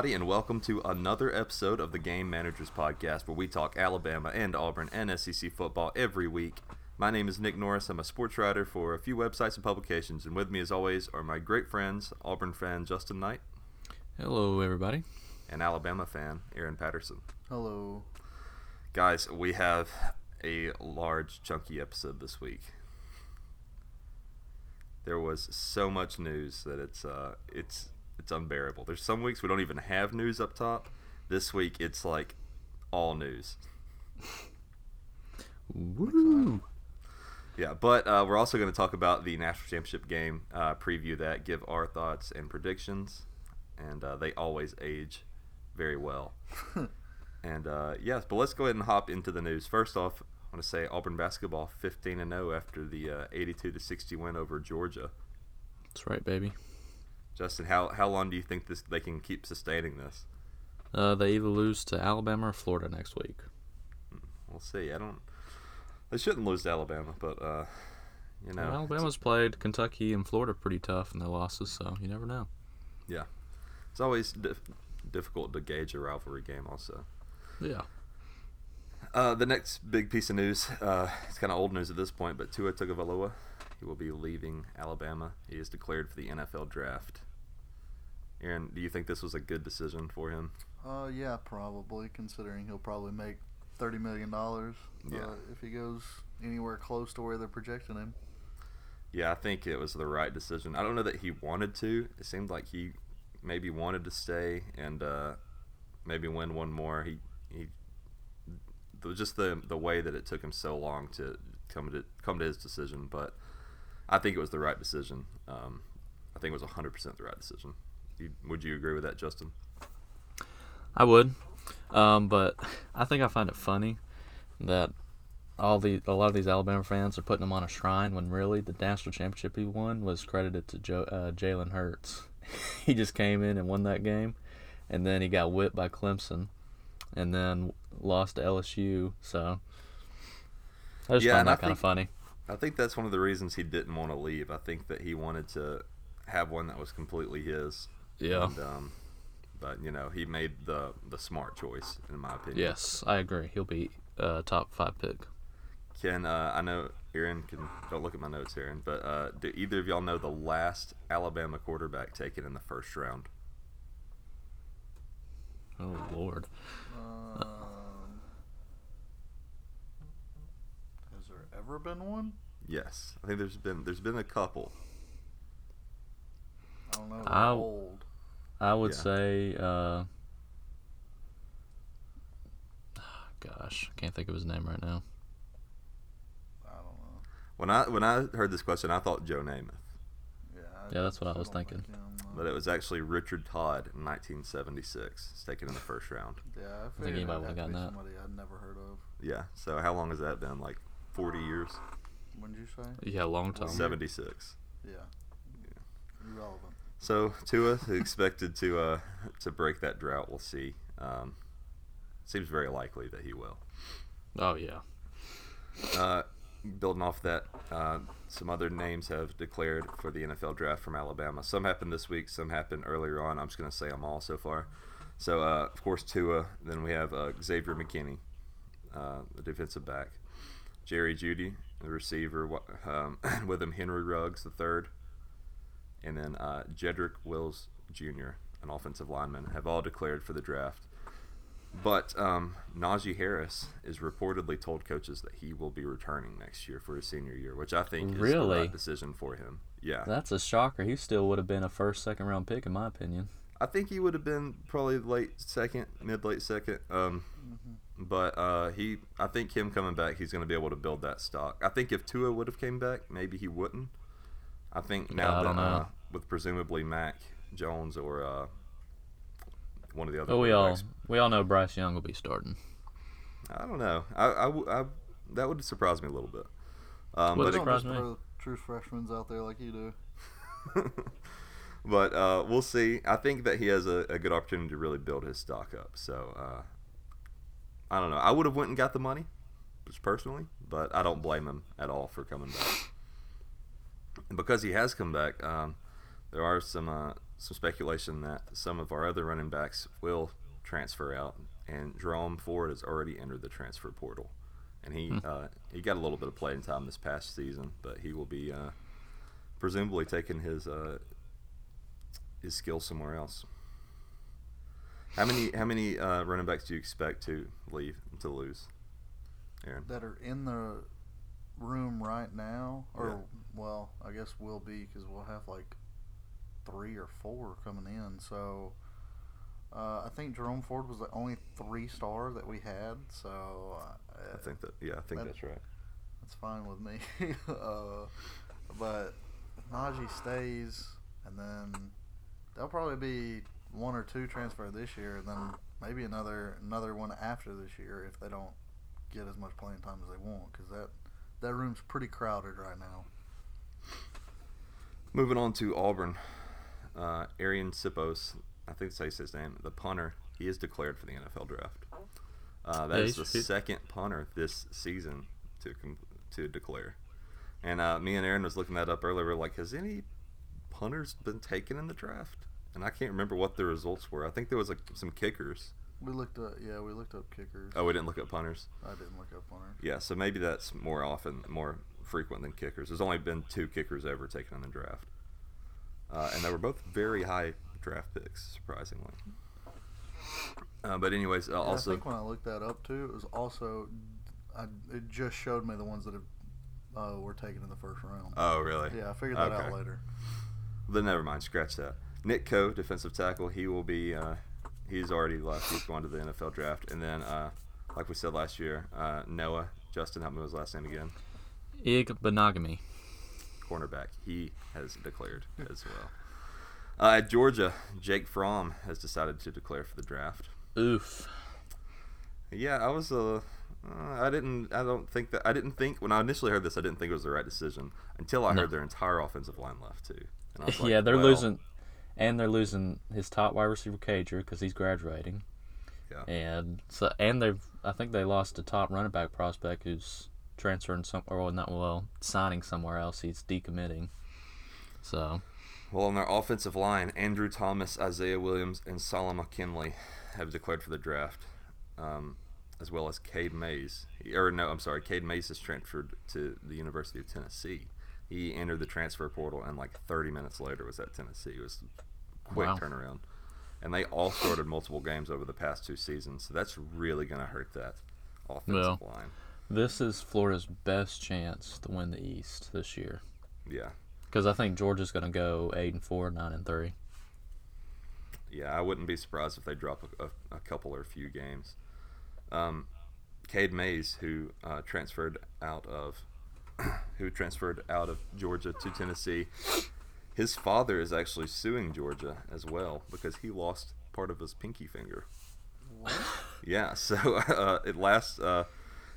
Hello, everybody, and welcome to another episode of the Game Managers Podcast, where we talk Alabama and Auburn and SEC football every week. My name is Nick Norris. I'm a sports writer for a few websites and publications, and with me, as always, are my great friends, Auburn fan Justin Knight Hello, everybody. and Alabama fan Aaron Patterson. Hello. Guys, we have a large, chunky episode this week. There was so much news that it's uh, it's it's unbearable. There's some weeks we don't even have news up top. This week it's like all news. Woo! Yeah, but uh, we're also going to talk about the national championship game, uh, preview that, give our thoughts and predictions, and uh, they always age very well. and uh, yes, but let's go ahead and hop into the news. First off, I want to say Auburn basketball 15 and 0 after the uh, 82 to 60 win over Georgia. That's right, baby. Justin, how how long do you think this they can keep sustaining this? Uh, they either lose to Alabama or Florida next week. We'll see. I don't. They shouldn't lose to Alabama, but uh, you know, Well, Alabama's played Kentucky and Florida pretty tough in their losses, so you never know. Yeah, it's always dif- difficult to gauge a rivalry game. Also. Yeah. Uh, the next big piece of news, uh, it's kind of old news at this point, but Tua Tagovailoa, he will be leaving Alabama. He is declared for the NFL draft. Aaron, do you think this was a good decision for him? Uh, yeah, probably considering he'll probably make thirty million dollars. Yeah. Uh, if he goes anywhere close to where they're projecting him. Yeah, I think it was the right decision. I don't know that he wanted to. It seemed like he maybe wanted to stay and uh, maybe win one more. He he just the the way that it took him so long to come to come to his decision, but I think it was the right decision. Um, I think it was 100% the right decision. Would you agree with that, Justin? I would. Um, but I think I find it funny that all the a lot of these Alabama fans are putting him on a shrine when really the national championship he won was credited to Joe, uh, Jalen Hurts. he just came in and won that game, and then he got whipped by Clemson, and then lost to LSU. So I just Yeah, find that kind of funny. I think that's one of the reasons he didn't want to leave. I think that he wanted to have one that was completely his. Yeah. And, um, but you know, he made the the smart choice, in my opinion. Yes, I agree. He'll be uh, top five pick. Can uh, I know Aaron can don't look at my notes, Aaron, but uh, do either of y'all know the last Alabama quarterback taken in the first round? Oh Lord. Um, has there ever been one? Yes, I think there's been there's been a couple. I don't know. I- They're old. I would Yeah. say, uh, gosh, I can't think of his name right now. I don't know. When I when I heard this question, I thought Joe Namath, Yeah. Yeah, that's what I was thinking. think him, uh, but it was actually Richard Todd in 1976. It's taken in the first round. yeah, I, think figured anybody it'd would've gotten that. Somebody I'd never heard of. Yeah. So how long has that been? Like 40 years? When did you say? Yeah, long time. Seven. 76. Yeah. Irrelevant. So Tua expected to uh, to break that drought. We'll see. Um, seems very likely that he will. Oh yeah. Uh, building off that, uh, some other names have declared for the NFL draft from Alabama. Some happened this week. Some happened earlier on. I'm just going to say them all so far. So uh, of course Tua. Then we have uh, Xavier McKinney, uh, the defensive back. Jerry Jeudy, the receiver. Um, with him Henry Ruggs the third, and then uh, Jedrick Wills Jr., an offensive lineman, have all declared for the draft. But um, Najee Harris is reportedly told coaches that he will be returning next year for his senior year, which I think is the Really? right decision for him. Yeah, That's a shocker. He still would have been a first, second round pick, in my opinion. I think he would have been probably late second, mid late second. Um, but uh, he, I think him coming back, he's going to be able to build that stock. I think if Tua would have came back, maybe he wouldn't. I think now Yeah, I that don't know. uh, with presumably Mac Jones or uh, one of the other But we all we all know Bryce Young will be starting. I don't know. I, I w- I- that would surprise me a little bit. Um, Would but They it, don't just surprise me. true freshmen out there like you do. but uh, we'll see. I think that he has a, a good opportunity to really build his stock up. So uh, I don't know. I would have went and got the money, just personally, but I don't blame him at all for coming back. And because he has come back, um, there are some uh, some speculation that some of our other running backs will transfer out, and Jerome Ford has already entered the transfer portal, and he uh, he got a little bit of playing time this past season, but he will be uh, presumably taking his uh, his skill somewhere else. How many how many uh, running backs do you expect to leave to lose, Aaron? that are in the room right now, or Yeah. Well, I guess we'll be because we'll have like three or four coming in. So uh, I think Jerome Ford was the only three star that we had. So uh, I think that yeah, I think That- that's right. that's fine with me. uh, but Najee stays, and then there'll probably be one or two transfer this year, and then maybe another another one after this year if they don't get as much playing time as they want, because that that room's pretty crowded right now. Moving on to Auburn, uh, Arryn Siposs, I think that's his name, the punter, he is declared for the NFL draft. Uh, that Yeah, is the he's- second punter this season to com- to declare. And uh, me and Aaron was looking that up earlier. We are like, has any punters been taken in the draft? And I can't remember what the results were. I think there was like some kickers. We looked up, yeah, we looked up kickers. Oh, we didn't look up punters. I didn't look up on her. Yeah, so maybe that's more often, more frequent than kickers. There's only been two kickers ever taken in the draft, uh, and they were both very high draft picks, surprisingly. Uh, but anyways, uh, Yeah, also I think when I looked that up too, it was also, I, it just showed me the ones that have, uh, were taken in the first round. oh really? yeah, I figured that okay. out later. Then never mind, scratch that. Nick Coe, defensive tackle, he will be. Uh, he's already left. He's going to the NFL draft, and then, uh, like we said last year, uh, Noah Justin, help me with his last name again. Ig Benogamy. cornerback. He has declared as well. Uh, at Georgia, Jake Fromm has decided to declare for the draft. Oof. Yeah, I was. Uh, uh, I didn't. I don't think that. I didn't think when I initially heard this. I didn't think it was the right decision until I No. heard their entire offensive line left too. And I was like, yeah, they're well, losing, and they're losing his top wide receiver Cager because he's graduating. Yeah. And so, and they've, I think they lost a top running back prospect who's transferring some, or well, not well, signing somewhere else. He's decommitting. So Well, on their offensive line, Andrew Thomas, Isaiah Williams, and Solomon McKinley have declared for the draft, um, as well as Cade Mays. Or no, I'm sorry, Cade Mays has transferred to the University of Tennessee. He entered the transfer portal, and like 30 minutes later was at Tennessee. It was a quick Wow. turnaround, and they all started multiple games over the past two seasons. So that's really going to hurt that offensive Well. line. This is Florida's best chance to win the East this year Yeah, because I think Georgia's going to go eight and four, nine and three. Yeah, I wouldn't be surprised if they drop a, a, a couple or a few games. Um, Cade Mays, who uh, transferred out of who transferred out of Georgia to Tennessee, his father is actually suing Georgia as well because he lost part of his pinky finger. What? Yeah, so uh, it last uh,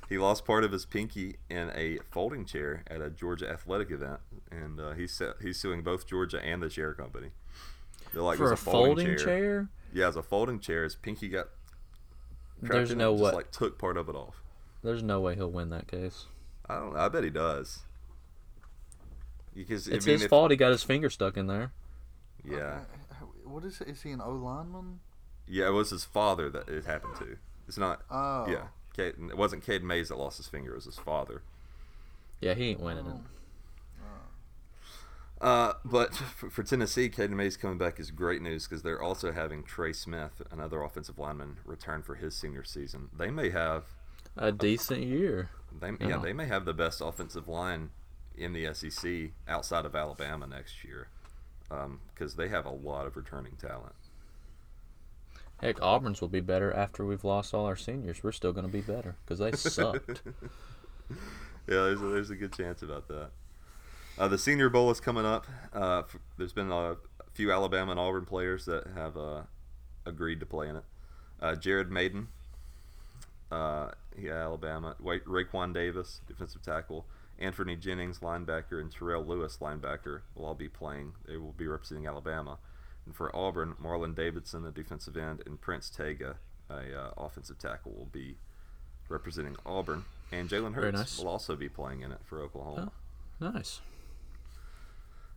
he lost part of his pinky in a folding chair at a Georgia athletic event, and uh, he's he's suing both Georgia and the chair company. They're like, For "It's a folding chair, yeah, it's a folding chair. His pinky got there's no it, way. like took part of it off. There's no way he'll win that case. I don't know. I bet he does. Because It's I mean, his if- fault. He got his finger stuck in there. Yeah, Uh, What is? Is he an O lineman? yeah. It was his father that it happened to. It's not. Oh. Yeah, Cade, it wasn't Cade Mays that lost his finger. It was his father. Yeah, he ain't winning it. Uh, but for, for Tennessee, Caden Mays coming back is great news because they're also having Trey Smith, another offensive lineman, return for his senior season. They may have, A decent year. they yeah, Yeah. they may have the best offensive line in the SEC outside of Alabama next year because they have a lot of returning talent. Heck, Auburn's will be better after we've lost all our seniors. We're still going to be better because they sucked. yeah, there's a, there's a good chance about that. Uh, the Senior Bowl is coming up. Uh, f- there's been a few Alabama and Auburn players that have uh, agreed to play in it. Uh, Jared Mayden, uh, yeah, Alabama. Wa- Raekwon Davis, defensive tackle. Anthony Jennings, linebacker, and Terrell Lewis, linebacker, will all be playing. They will be representing Alabama. And for Auburn, Marlon Davidson, a defensive end, and Prince Tega, a uh, offensive tackle, will be representing Auburn. And Jalen Very Hurts nice. will also be playing in it for Oklahoma. nice.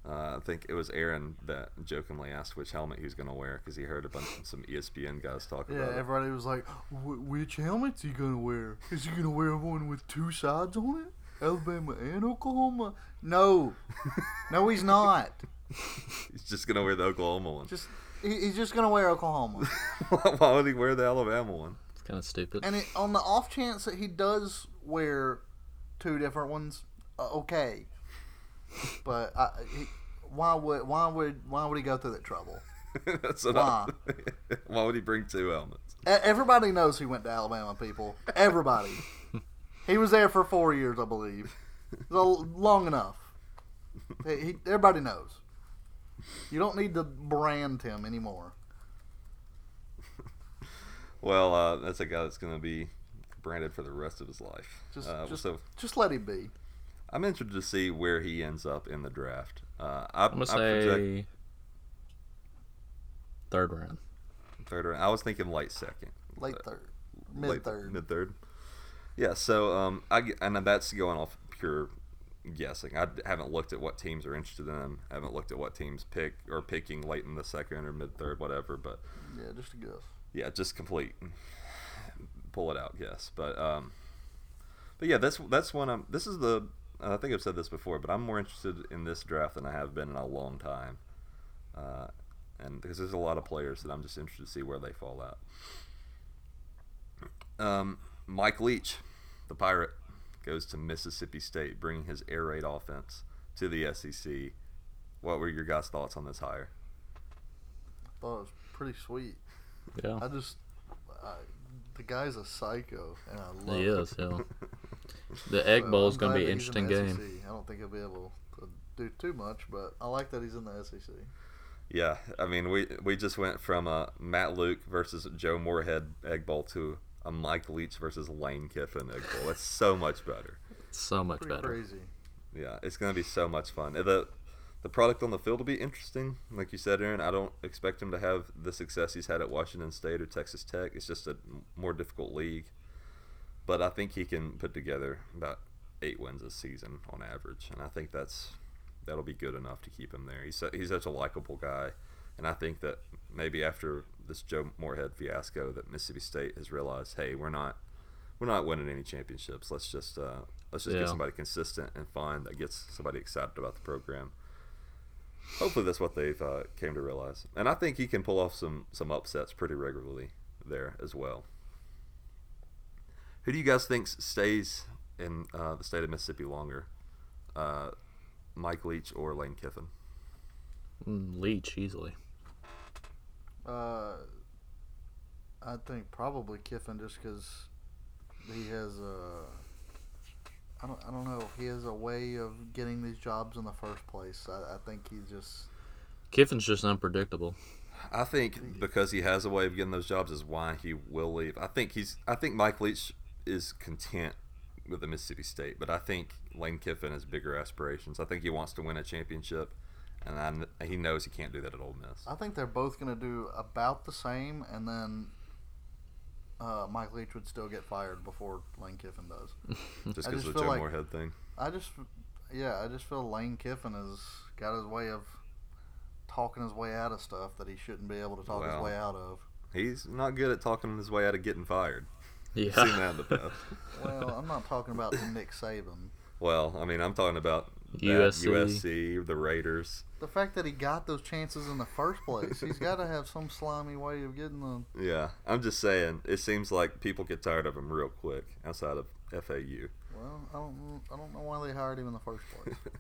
Uh, I think it was Aaron that jokingly asked which helmet he was going to wear because he heard a bunch of some ESPN guys talk Yeah, about it. everybody was like, "Which helmet's he gonna wear? Is he gonna wear one with two sides on it? Alabama and Oklahoma? No, no, he's not. He's just going to wear the Oklahoma one. Just he, he's just gonna wear Oklahoma. Why would he wear the Alabama one? It's kind of stupid. And it, on the off chance that he does wear two different ones, uh, okay. But I, he, why would why would why would he go through that trouble? That's Why? I, why would he bring two helmets? E- Everybody knows he went to Alabama. People, everybody. he was there for four years, I believe. So long enough. He, he, everybody knows. You don't need to brand him anymore. Well, uh, that's a guy that's going to be branded for the rest of his life. Just uh, just, so just let him be. I'm interested to see where he ends up in the draft. Uh, I, I'm gonna I project say third round. third round. I was thinking late second. Late third, mid third. Mid third. Yeah. So um, I get- and that's going off pure guessing. I haven't looked at what teams are interested in him. haven't looked at what teams pick or picking late in the second or mid third, whatever. But Yeah, just a guess. yeah, just complete pull it out, guess. But um, but yeah, that's that's one. I'm. This is the. I think I've said this before, but I'm more interested in this draft than I have been in a long time. Uh, and because there's a lot of players that I'm just interested to see where they fall out. Um, Mike Leach, the Pirate, goes to Mississippi State, bringing his air raid offense to the SEC. What were your guys' thoughts on this hire? Thought it was pretty sweet. Yeah, I just, I, the guy's a psycho, and I love he it. is. Yeah, the Egg So Bowl is going to be an that in interesting game. SEC. I don't think he'll be able to do too much, but I like that he's in the SEC. Yeah, I mean, we we just went from a Matt Luke versus Joe Moorhead Egg Bowl to a Mike Leach versus Lane Kiffin Egg Bowl. That's so much better. So much Pretty better. crazy. Yeah, it's gonna be so much fun. The the product on the field will be interesting. Like you said, Aaron, I don't expect him to have the success he's had at Washington State or Texas Tech. It's just a more difficult league. But I think he can put together about eight wins a season on average, and I think that's that'll be good enough to keep him there. He's su- he's such a likable guy, and I think that maybe after this Joe Moorhead fiasco, that Mississippi State has realized, hey, we're not we're not winning any championships. Let's just uh, let's just Yeah. get somebody consistent and fun that gets somebody excited about the program. Hopefully, that's what they've uh, came to realize, and I think he can pull off some some upsets pretty regularly there as well. Who do you guys think stays in uh, the state of Mississippi longer, uh, Mike Leach or Lane Kiffin? Mm, Leach easily. Uh, I think probably Kiffin just because he has a. I don't, I don't know. He has a way of getting these jobs in the first place. I, I think he's just. Kiffin's just unpredictable. I think because he has a way of getting those jobs is why he will leave. I think he's. I think Mike Leach is content with the Mississippi State, but I think Lane Kiffin has bigger aspirations. I think he wants to win a championship, and I, he knows he can't do that at Ole Miss. I think they're both going to do about the same, and then uh, Mike Leach would still get fired before Lane Kiffin does. Just because of the feel Joe like- Moorhead thing. I just, yeah, I just feel Lane Kiffin has got his way of talking his way out of stuff that he shouldn't be able to talk Well. his way out of. He's not good at talking his way out of getting fired. Yeah. Seen that in the past. Well, I'm not talking about Nick Saban. Well, I mean, I'm talking about that, USC. USC, the Raiders. The fact that he got those chances in the first place, he's got to have some slimy way of getting them. Yeah, I'm just saying. It seems like people get tired of him real quick outside of FAU. Well, I don't, I don't know why they hired him in the first place.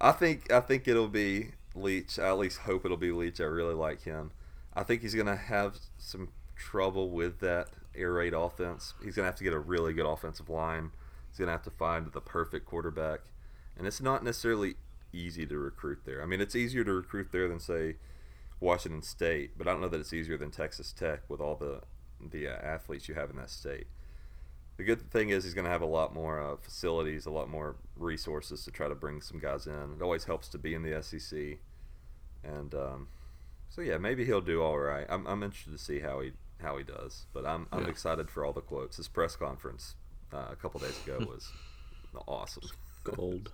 I think I think it'll be Leach. I at least hope it'll be Leach. I really like him. I think he's gonna have some trouble with that air raid offense. He's gonna have to get a really good offensive line. He's gonna have to find the perfect quarterback, and it's not necessarily easy to recruit there. I mean, it's easier to recruit there than say Washington State, but I don't know that it's easier than Texas Tech with all the the uh, athletes you have in that state. The good thing is he's going to have a lot more uh, facilities, a lot more resources to try to bring some guys in. It always helps to be in the SEC, and um, so yeah, maybe he'll do all right. I'm, I'm interested to see how he how he does, but I'm I'm Yeah. excited for all the quotes. His press conference uh, a couple days ago was awesome. Gold.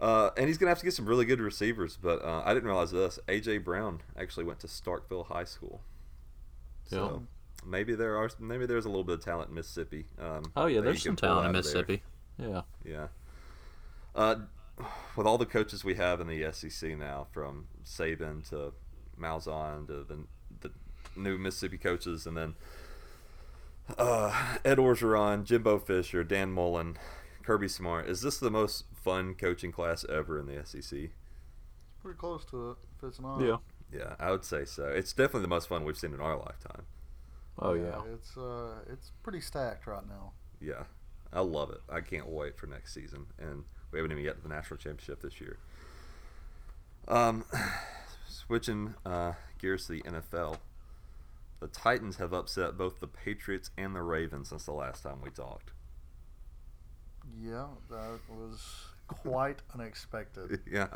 Uh, and he's gonna have to get some really good receivers. But uh, I didn't realize this. AJ Brown actually went to Starkville High School. So maybe there are maybe there's a little bit of talent in Mississippi. Um, Oh yeah, there's some talent in of there. Mississippi. Yeah. Yeah. Uh, with all the coaches we have in the SEC now, from Saban to Malzahn to the the new Mississippi coaches, and then uh, Ed Orgeron, Jimbo Fisher, Dan Mullen, Kirby Smart. Is this the most fun coaching class ever in the SEC? Pretty close to it, if it's not. Yeah. Yeah, I would say so. It's definitely the most fun we've seen in our lifetime. Oh yeah. It's uh, it's pretty stacked right now. Yeah, I love it. I can't wait for next season, and we haven't even get to the national championship this year. Um, switching uh, gears to the NFL, the Titans have upset both the Patriots and the Ravens since the last time we talked. Yeah, that was quite unexpected. yeah.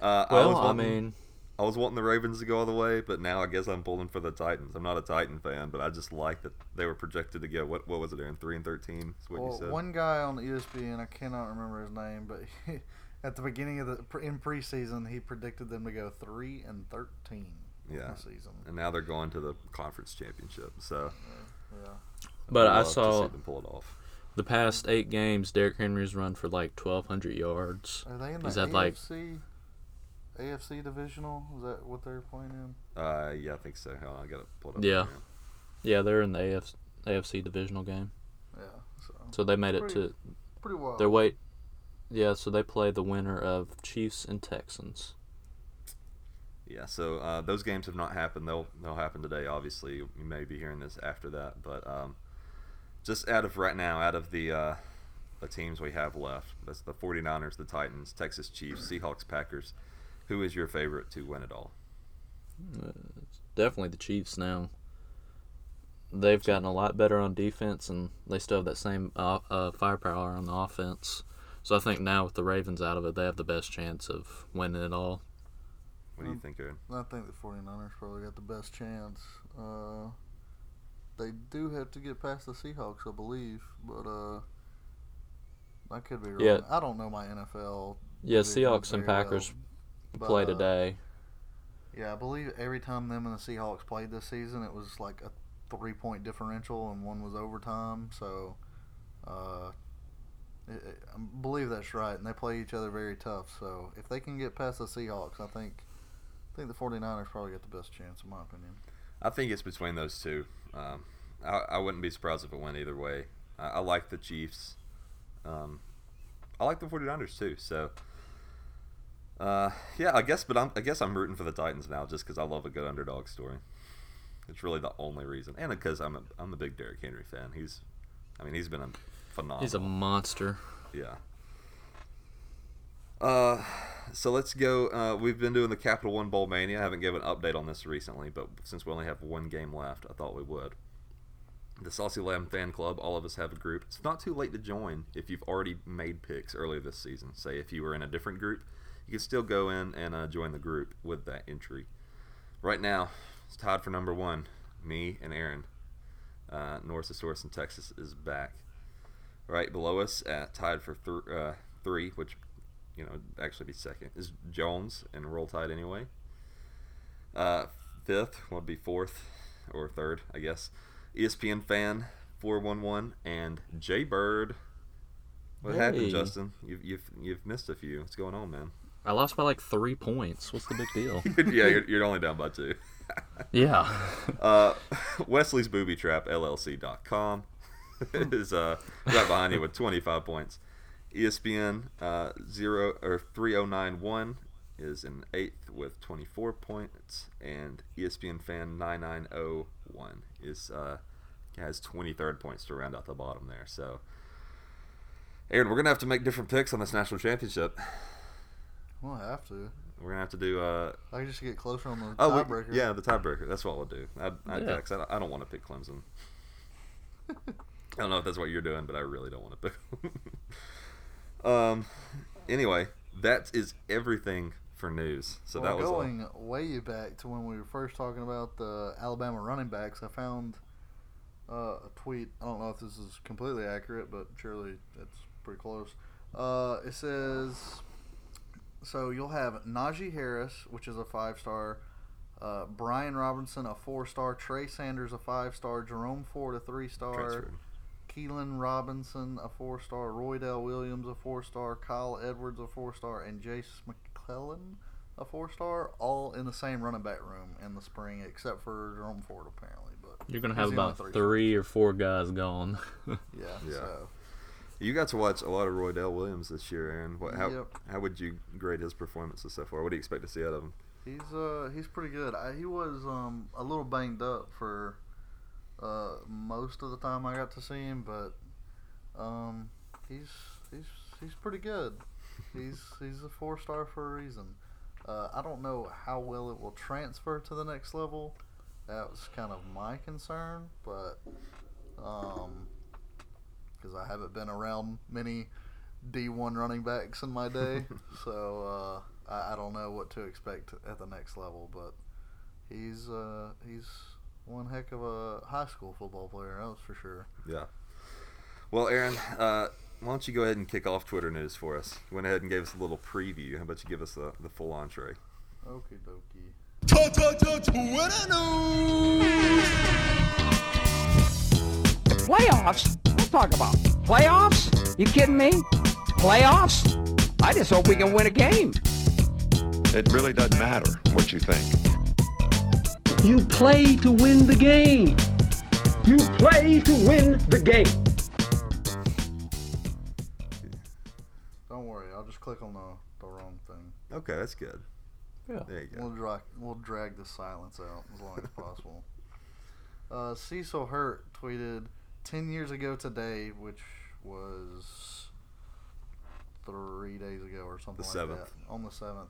Uh, I, Well, was I, wanting, mean, I was wanting the Ravens to go all the way, but now I guess I'm pulling for the Titans. I'm not a Titan fan, but I just like that they were projected to go. What what was it, Aaron? Three and thirteen. Is what you Well, said. one guy on ESPN, I cannot remember his name, but he, at the beginning of the in preseason, he predicted them to go three and thirteen. Yeah. this season. and now they're going to the conference championship. So. Yeah, but I'd to saw see them pull it off. The past eight games, Derrick Henry's run for like 1,200 yards. are they in the He's had, like- AFC? AFC divisional? Is that what they're playing in? Uh, yeah, I think so. Hold on, I got to pull it up. Yeah. here. Yeah, they're in the AFC, AFC divisional game, Yeah, so so they made it to pretty well. their wait. Yeah, so they play the winner of Chiefs and Texans. Yeah. So uh, those games have not happened. They'll they'll happen today. Obviously, you may be hearing this after that, but um, just out of right now, out of the uh, the teams we have left, that's the 49ers, the Titans, Texas Chiefs, Seahawks, Packers. Who is your favorite to win it all? Uh, it's definitely the Chiefs now. They've gotten a lot better on defense, and they still have that same uh, uh, firepower on the offense. So I think now with the Ravens out of it, they have the best chance of winning it all. What do you think, Aaron? I think the 49ers probably got the best chance. Uh, they do have to get past the Seahawks, I believe, but uh, I could be wrong. Yeah. I don't know my NFL. Yeah, Seahawks and very well, Packers but, play uh, today. Yeah, I believe every time them and the Seahawks played this season, it was like a three-point differential, and one was overtime. So, uh, it, it- I believe that's right, and they play each other very tough. So, if they can get past the Seahawks, I think, I think the 49ers probably got the best chance, in my opinion. I think it's between those two. Um, I, I wouldn't be surprised if it went either way. I, I like the Chiefs. Um, I like the 49ers too. So, uh, yeah, I guess. But I'm, I guess I'm rooting for the Titans now just because I love a good underdog story. It's really the only reason, and because I'm a I'm a big Derrick Henry fan. He's, I mean, he's been a phenomenal. He's a monster. Yeah. Uh, so let's go. Uh, we've been doing the Capital One Bowl Mania. I haven't given an update on this recently, but since we only have one game left, I thought we would. The Saucy Lamb Fan Club, all of us have a group. It's not too late to join if you've already made picks earlier this season. Say if you were in a different group, you can still go in and uh, join the group with that entry. Right now, it's tied for number one. Me and Aaron. Uh, North Source in Texas is back right below us at tied for th- uh, three, which you know actually be second is Jones and Roll Tide anyway. Uh, fifth would be fourth or third, I guess. ESPN fan four one one and Jay Bird. What happened, Justin? You've, you've you've missed a few. What's going on, man? I lost by like three points. What's the big deal? yeah, you're, you're only down by two. yeah. Uh, Wesley's Booby Trap LLC.com is uh, right behind you with 25 points. ESPN uh, zero or 3091 is in eighth with 24 points, and ESPN Fan 9901 is uh, has 23rd points to round out the bottom there. So, Aaron, we're gonna have to make different picks on this national championship. We'll have to. We're gonna have to do. Uh, I can just get closer on the oh, we- tiebreaker. yeah, the tiebreaker. That's what we'll do. I, I, Yeah. 'cause I, don't- I don't want to pick Clemson. I don't know if that's what you're doing, but I really don't want to pick. um. Anyway, that is everything for news. So well, that was all. going way back to when we were first talking about the Alabama running backs. I found uh, a tweet. I don't know if this is completely accurate, but surely it's pretty close. Uh, it says so you'll have Najee Harris, which is a five star. Uh, Brian Robinson, a four star. Trey Sanders, a five star. Jerome Ford, a three star. Transferred. Keilan Robinson, a four star. Roy Roydell Williams, a four star. Kyle Edwards, a four star. And Jace McClellan, a four star. All in the same running back room in the spring, except for Jerome Ford, apparently. But You're gonna have about three-star. three or four guys gone. Yeah. Yeah. So. You got to watch a lot of Roy Roydell Williams this year, Aaron. What, how Yep. how would you grade his performances so far? What do you expect to see out of him? He's uh he's pretty good. I, he was um a little banged up for uh most of the time I got to see him, but um he's he's he's pretty good. He's he's a four star for a reason. Uh, I don't know how well it will transfer to the next level. That was kind of my concern, but um because I haven't been around many D1 running backs in my day, so uh, I, I don't know what to expect at the next level. But he's uh, he's one heck of a high school football player, that's for sure. Yeah. Well, Aaron, uh, why don't you go ahead and kick off Twitter news for us? You went ahead and gave us a little preview. How about you give us the, the full entree? Okie dokie. Twitter news! Playoffs? Let's talk about playoffs? You kidding me? Playoffs? I just hope we can win a game. It really doesn't matter what you think. You play to win the game. You play to win the game. Don't worry, I'll just click on the, the wrong thing. Okay, that's good. Yeah. There you go. We'll drag we'll drag the silence out as long as possible. Uh, Cecil Hurt tweeted ten years ago today, which was three days ago or something The like 7th. that. On the seventh.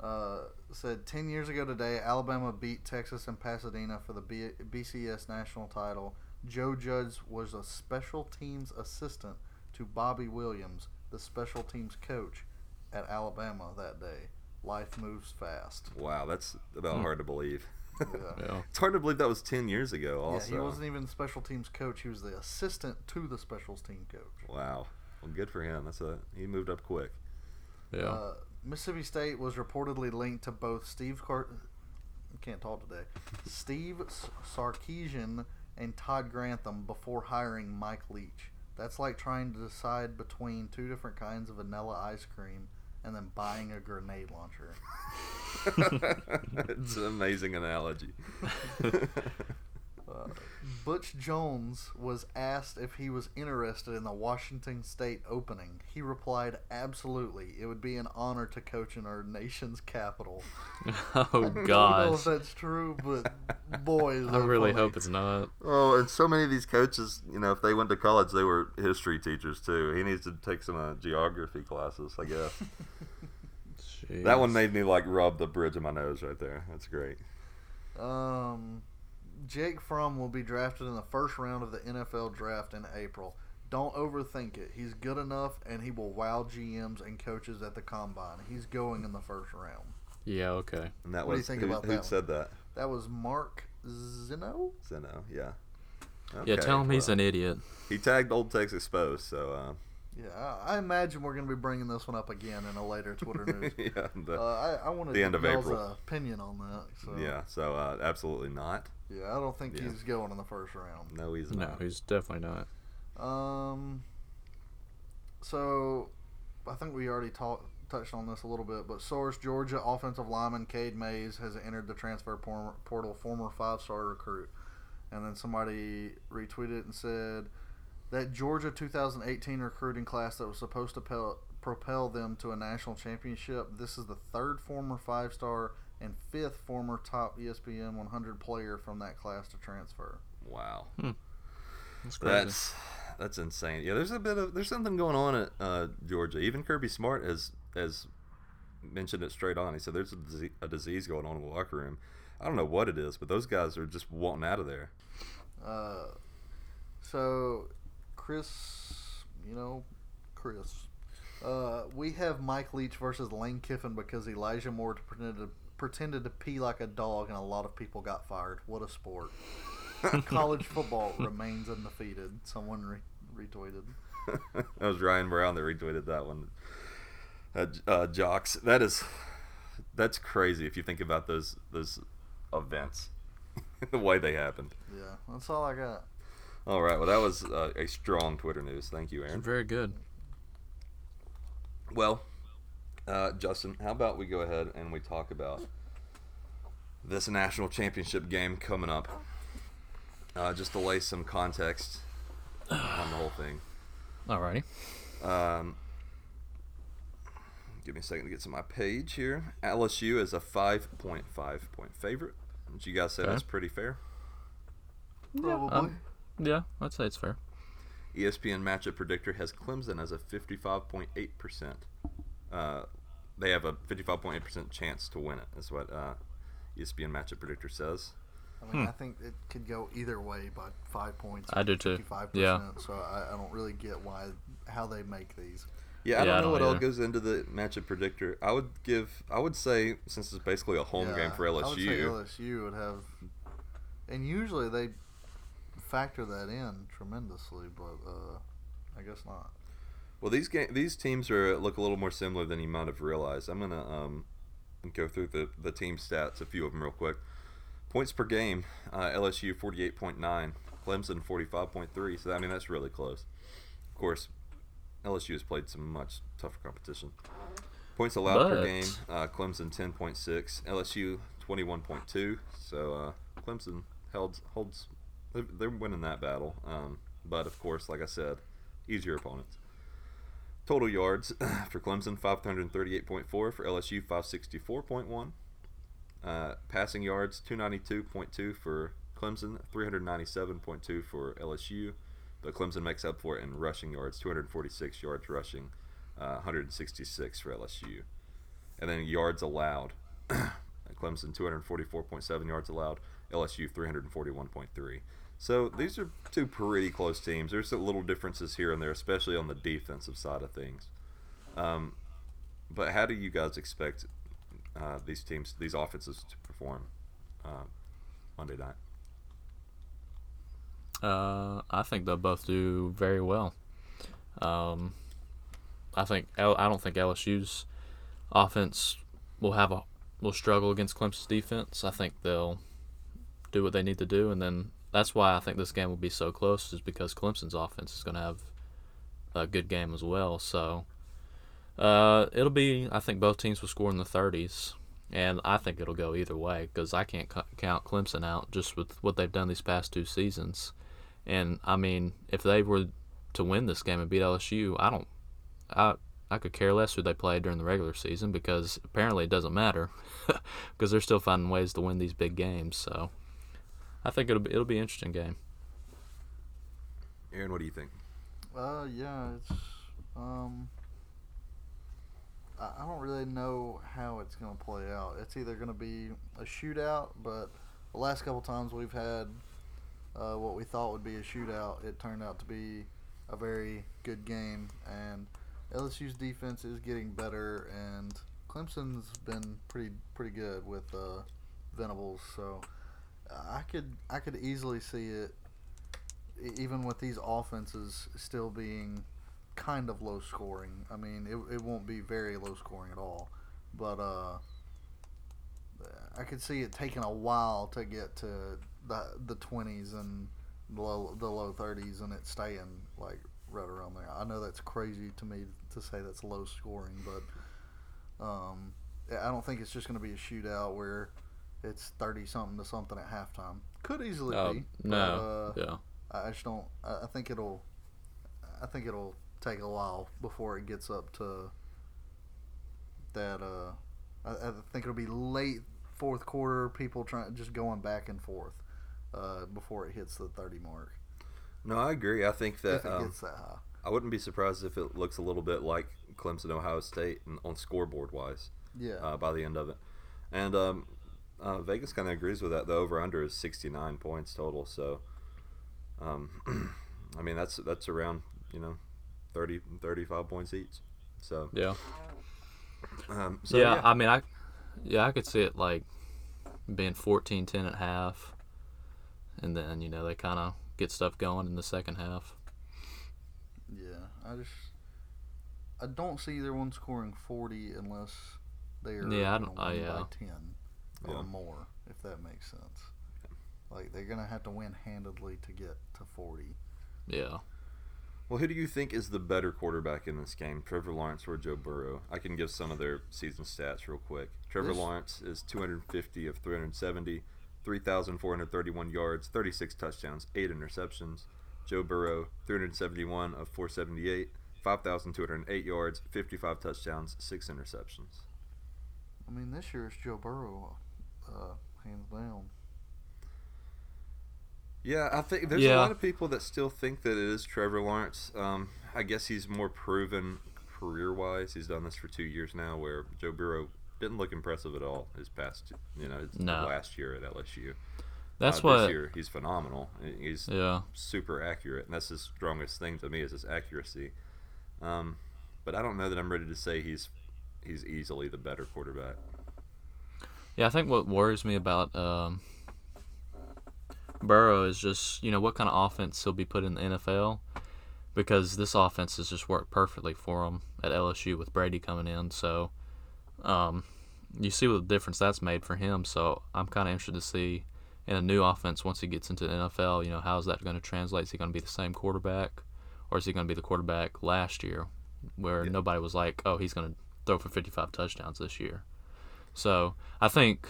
Uh, said ten years ago today, Alabama beat Texas and Pasadena for the B- BCS national title. Joe Judge was a special teams assistant to Bobby Williams, the special teams coach at Alabama that day. Life moves fast. Wow, that's about hard to believe. Yeah. Yeah. It's hard to believe that was 10 years ago, Yeah, also. he wasn't even the special teams coach. He was the assistant to the specials team coach. Wow. Well, good for him. That's a He moved up quick. Yeah. Uh, Mississippi State was reportedly linked to both Steve Car- can't talk today, Steve Sarkisian and Todd Grantham before hiring Mike Leach. That's like trying to decide between two different kinds of vanilla ice cream and then buying a grenade launcher. it's an amazing analogy. Uh, Butch Jones was asked if he was interested in the Washington State opening. He replied, "Absolutely. It would be an honor to coach in our nation's capital." oh God! I don't know if that's true, but boy, is I that really funny. hope it's not. Oh, and so many of these coaches, you know, if they went to college, they were history teachers too. He needs to take some uh, geography classes, I guess. that one made me like rub the bridge of my nose right there. That's great. Um, Jake Fromm will be drafted in the first round of the NFL draft in April. Don't overthink it. He's good enough, and he will wow GMs and coaches at the combine. He's going in the first round. Yeah. Okay. And that What do you think who, about who that one? said that? That was Mark Zeno. Zeno, yeah. Yeah. Tell him he's an idiot. He tagged Old Texas Exposed, so uh, Yeah, I I imagine we're going to be bringing this one up again in a later Twitter news. yeah, the, Uh, I, I want to the end of April. uh, opinion on that. So. yeah. So uh, absolutely not. Yeah, I don't think Yeah. he's going in the first round. No, he's No, he's definitely not. Um. So, I think we already talked touched on this a little bit, but source Georgia offensive lineman Cade Mays has entered the transfer por- portal, former five-star recruit, and then somebody retweeted and said that Georgia 2018 recruiting class that was supposed to pel- propel them to a national championship. This is the third former five-star and fifth former top ESPN 100 player from that class to transfer. Wow. That's crazy. That's that's insane. Yeah, there's a bit of there's something going on at uh, Georgia. Even Kirby Smart has has mentioned it straight on. He said there's a disease, a disease going on in the locker room. I don't know what it is, but those guys are just wanting out of there. Uh, so, Chris, you know, Chris, uh, we have Mike Leach versus Lane Kiffin because Elijah Moore pretended to, pretended to pee like a dog and a lot of people got fired. What a sport. College football remains undefeated. Someone re- retweeted. that was Ryan Brown that retweeted that one. uh, uh, jocks. That is that's crazy if you think about those those events, the way they happened. Yeah, that's all I got. All right. Well, that was uh, a strong Twitter news. Thank you, Aaron. Very good. Well, uh, Justin, how about we go ahead and we talk about this national championship game coming up? Uh, just to lay some context on the whole thing. Alrighty. Um, give me a second to get to my page here. LSU is a 5.5 point favorite. Would you guys say Okay. that's pretty fair? Probably. Um, yeah, I'd say it's fair. ESPN matchup predictor has Clemson as a 55.8%. Uh, they have a 55.8% chance to win it, is what uh, ESPN matchup predictor says. I mean, I think it could go either way by five points. I do too. Yeah. So I, I don't really get why how they make these. Yeah, I Yeah, don't I know don't what all goes into the matchup predictor. I would give, I would say, since it's basically a home Yeah, game for LSU. I would say LSU, LSU would have, and usually they factor that in tremendously, but uh, I guess not. Well, these game, these teams are look a little more similar than you might have realized. I'm gonna um, go through the the team stats, a few of them real quick. Points per game, uh, LSU 48.9, Clemson 45.3. So I mean that's really close. Of course, LSU has played some much tougher competition. Points allowed per game, uh, Clemson 10.6, LSU 21.2. So uh, Clemson held holds they're, they're winning that battle. Um, but of course, like I said, easier opponents. Total yards for Clemson 538.4 for LSU 564.1. Uh, passing yards 292.2 for Clemson, 397.2 for LSU, but Clemson makes up for it in rushing yards, 246 yards rushing, uh, 166 for LSU, and then yards allowed. Clemson 244.7 yards allowed, LSU 341.3. So these are two pretty close teams. There's a little differences here and there, especially on the defensive side of things. Um, but how do you guys expect uh, these teams, these offenses, to perform uh, Monday night? Uh, I think they'll both do very well. Um, I think I don't think LSU's offense will have a will struggle against Clemson's defense. I think they'll do what they need to do, and then that's why I think this game will be so close, is because Clemson's offense is going to have a good game as well. So uh, it'll be. I think both teams will score in the 30s, and I think it'll go either way because I can't c- count Clemson out just with what they've done these past two seasons. And I mean, if they were to win this game and beat LSU, I don't, I, I could care less who they play during the regular season because apparently it doesn't matter because they're still finding ways to win these big games. So I think it'll be it'll be an interesting game. Aaron, what do you think? Uh, yeah, it's um, I, I don't really know how it's gonna play out. It's either gonna be a shootout, but the last couple times we've had uh, what we thought would be a shootout, it turned out to be a very good game, and LSU's defense is getting better, and Clemson's been pretty pretty good with uh, Venables, so I could I could easily see it even with these offenses still being kind of low scoring. I mean, it, it won't be very low scoring at all, but uh, I could see it taking a while to get to the the twenties and the low the low thirties, and it staying like right around there. I know that's crazy to me to say that's low scoring, but um, I don't think it's just going to be a shootout where it's thirty something to something at halftime. Could easily Uh, be. no, but, uh, yeah. I just don't. I I think it'll. I think it'll take a while before it gets up to that. Uh, I, I think it'll be late fourth quarter. People trying just going back and forth uh, before it hits the thirty mark. No, I agree. I think that if it um, gets that high. I wouldn't be surprised if it looks a little bit like Clemson, Ohio State, and on scoreboard wise. Yeah. uh, by the end of it. And um, uh, Vegas kind of agrees with that. The over under is 69 points total. So, um, I mean, that's that's around, you know, 30, 35 points each. So, Yeah. um, so yeah, yeah, I mean, I yeah, I could see it like being 14-10 at half, and then you know they kind of get stuff going in the second half. Yeah, I just I don't see either one scoring 40 unless they are Yeah, I don't- win yeah. by 10 Yeah. or more, if that makes sense. Like they're gonna have to win handedly to get to 40. Yeah. Well, who do you think is the better quarterback in this game, Trevor Lawrence or Joe Burrow? I can give some of their season stats real quick. Trevor This- Lawrence is 250 of 370, 3,431 yards, 36 touchdowns, 8 interceptions. Joe Burrow, 371 of 478, 5,208 yards, 55 touchdowns, 6 interceptions. I mean, this year it's Joe Burrow, uh, hands down. Yeah, I think there's a lot of people that still think that it is Trevor Lawrence. Um, I guess he's more proven career wise. He's done this for two years now, where Joe Burrow didn't look impressive at all his past, you know, his No. last year at LSU. That's Uh, what. This year he's phenomenal. He's Yeah. super accurate, and that's his strongest thing to me is his accuracy. Um, but I don't know that I'm ready to say he's he's easily the better quarterback. Yeah, I think what worries me about um, Burrow is just you know what kind of offense he'll be put in the NFL, because this offense has just worked perfectly for him at LSU with Brady coming in. So, um, you see what the difference that's made for him. So I'm kind of interested to see in a new offense once he gets into the NFL. You know, how's that going to translate? Is he going to be the same quarterback, or is he going to be the quarterback last year, where nobody was like, oh, he's going to throw for 55 touchdowns this year. So I think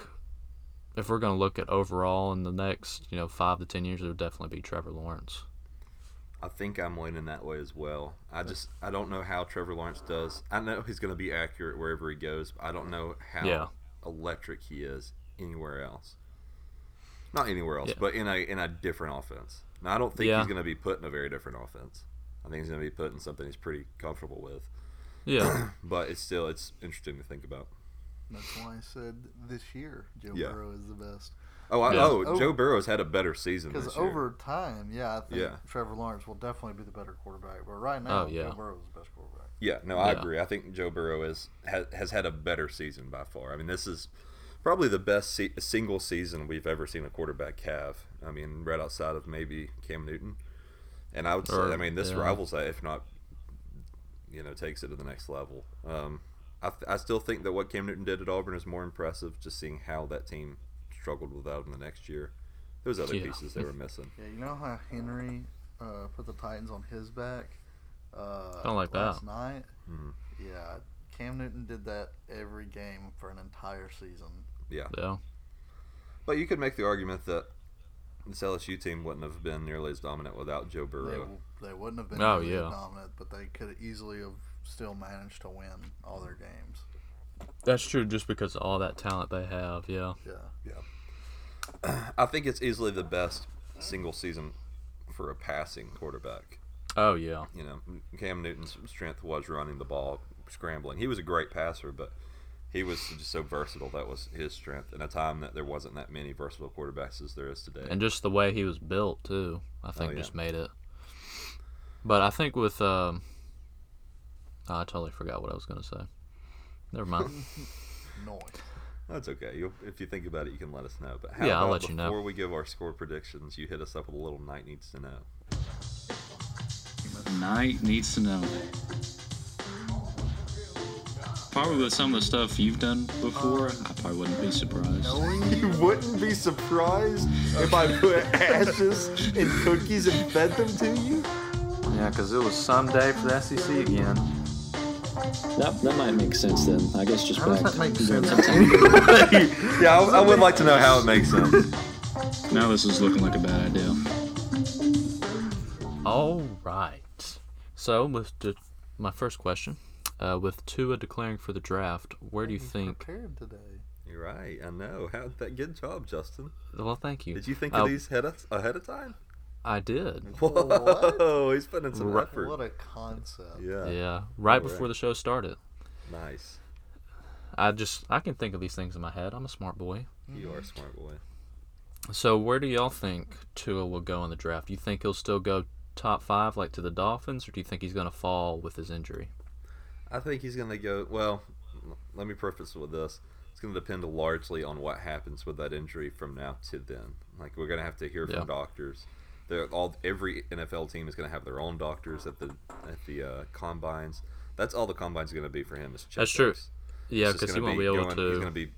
if we're going to look at overall in the next, you know, five to ten years, it would definitely be Trevor Lawrence. I think I'm leaning that way as well. I just I don't know how Trevor Lawrence does. I know he's going to be accurate wherever he goes. But I don't know how Yeah. electric he is anywhere else. Not anywhere else, Yeah. but in a in a different offense. Now I don't think Yeah. he's going to be put in a very different offense. I think he's going to be put in something he's pretty comfortable with. Yeah, But it's still it's interesting to think about. That's why I said this year Joe Yeah. Burrow is the best. Oh, I, Yeah. oh, Over- Joe Burrow's had a better season Because this year. over time, yeah, I think Yeah. Trevor Lawrence will definitely be the better quarterback. But right now, Oh, yeah. Joe Burrow is the best quarterback. Yeah, no, I Yeah. agree. I think Joe Burrow is has, has had a better season by far. I mean, this is probably the best se- single season we've ever seen a quarterback have. I mean, right outside of maybe Cam Newton. And I would say, Or- I mean, this yeah. rivals that, if not, you know, takes it to the next level. Um, I, th- I still think that what Cam Newton did at Auburn is more impressive. Just seeing how that team struggled without him the next year. Those other Yeah. pieces they were missing. Yeah, you know how Henry uh, put the Titans on his back uh, Kinda like last that. night? Mhm. Yeah, Cam Newton did that every game for an entire season. Yeah. yeah, But you could make the argument that this LSU team wouldn't have been nearly as dominant without Joe Burrow. they wouldn't have been Oh, really yeah. dominant, but they could easily have still manage to win all their games. that's true. Just because of all that talent they have, Yeah. yeah, Yeah. I think it's easily the best single season for a passing quarterback. oh yeah, You know, Cam Newton's strength was running the ball, scrambling. He was a great passer, but he was just so versatile. That was his strength in a time that there wasn't that many versatile quarterbacks as there is today. and just the way he was built too, I think Oh, yeah. just made it. But I think with um, I totally forgot what I was gonna say. Never mind. Noise. That's okay. You'll, if you think about it, you can let us know. But how Yeah, I'll about let you know. before we give our score predictions, you hit us up with a little night needs to know. Knight needs to know. Probably with some of the stuff you've done before, I probably wouldn't be surprised. You wouldn't be surprised if I put ashes in cookies and fed them to you? yeah, because it was someday for the SEC again. That, that might make sense then. I guess just How does that make during sense? Yeah, I, I would like to know how it makes sense. Now this is looking like a bad idea. All right. So with the, my first question, uh, with Tua declaring for the draft, where do you think? prepared today? You're right. I know. How that good job, Justin. Well, thank you. Did you think Uh, of these ahead of, ahead of time? I did. Whoa, he's putting in some Ri- effort. What a concept. Yeah. Yeah, right All before right. the show started. Nice. I just I can think of these things in my head. I'm a smart boy. You are a smart boy. So where do y'all think Tua will go in the draft? Do you think he'll still go top five like to the Dolphins, or do you think he's going to fall with his injury? I think he's going to go. Well, let me preface with this. It's going to depend largely on what happens with that injury from now to then. Like we're going to have to hear from doctors. They're all every NFL team is going to have their own doctors at the at the uh, combines. That's all the combine's going to be for him. Is check That's true. Yeah, because he won't be able going- to. He's going to be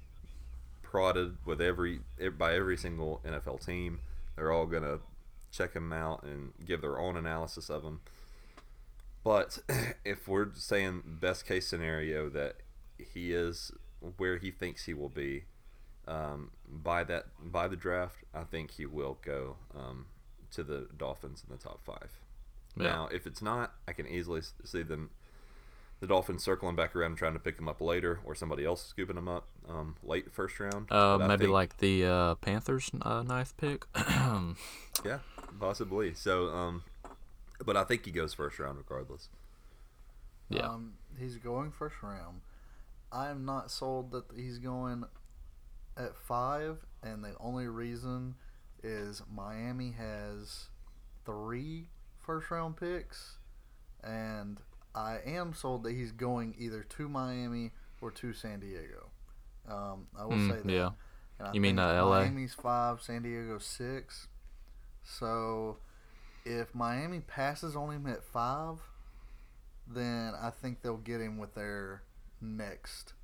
prodded with every by every single NFL team. They're all going to check him out and give their own analysis of him. But if we're saying best case scenario that he is where he thinks he will be um, by that by the draft, I think he will go um, to the Dolphins in the top five. Yeah. Now, if it's not, I can easily see them the Dolphins circling back around and trying to pick him up later, or somebody else scooping him up um, late first round. uh, maybe think- like the uh, Panthers uh, ninth pick. yeah, possibly. So, um, but I think he goes first round regardless. Yeah. Um, he's going first round. I am not sold that he's going at five, and the only reason is Miami has three first round picks, and I am sold that he's going either to Miami or to San Diego. Um, I will Mm, say that. yeah. And I You mean, uh, LA? Miami's five, San Diego six. So if Miami passes on him at five, then I think they'll get him with their next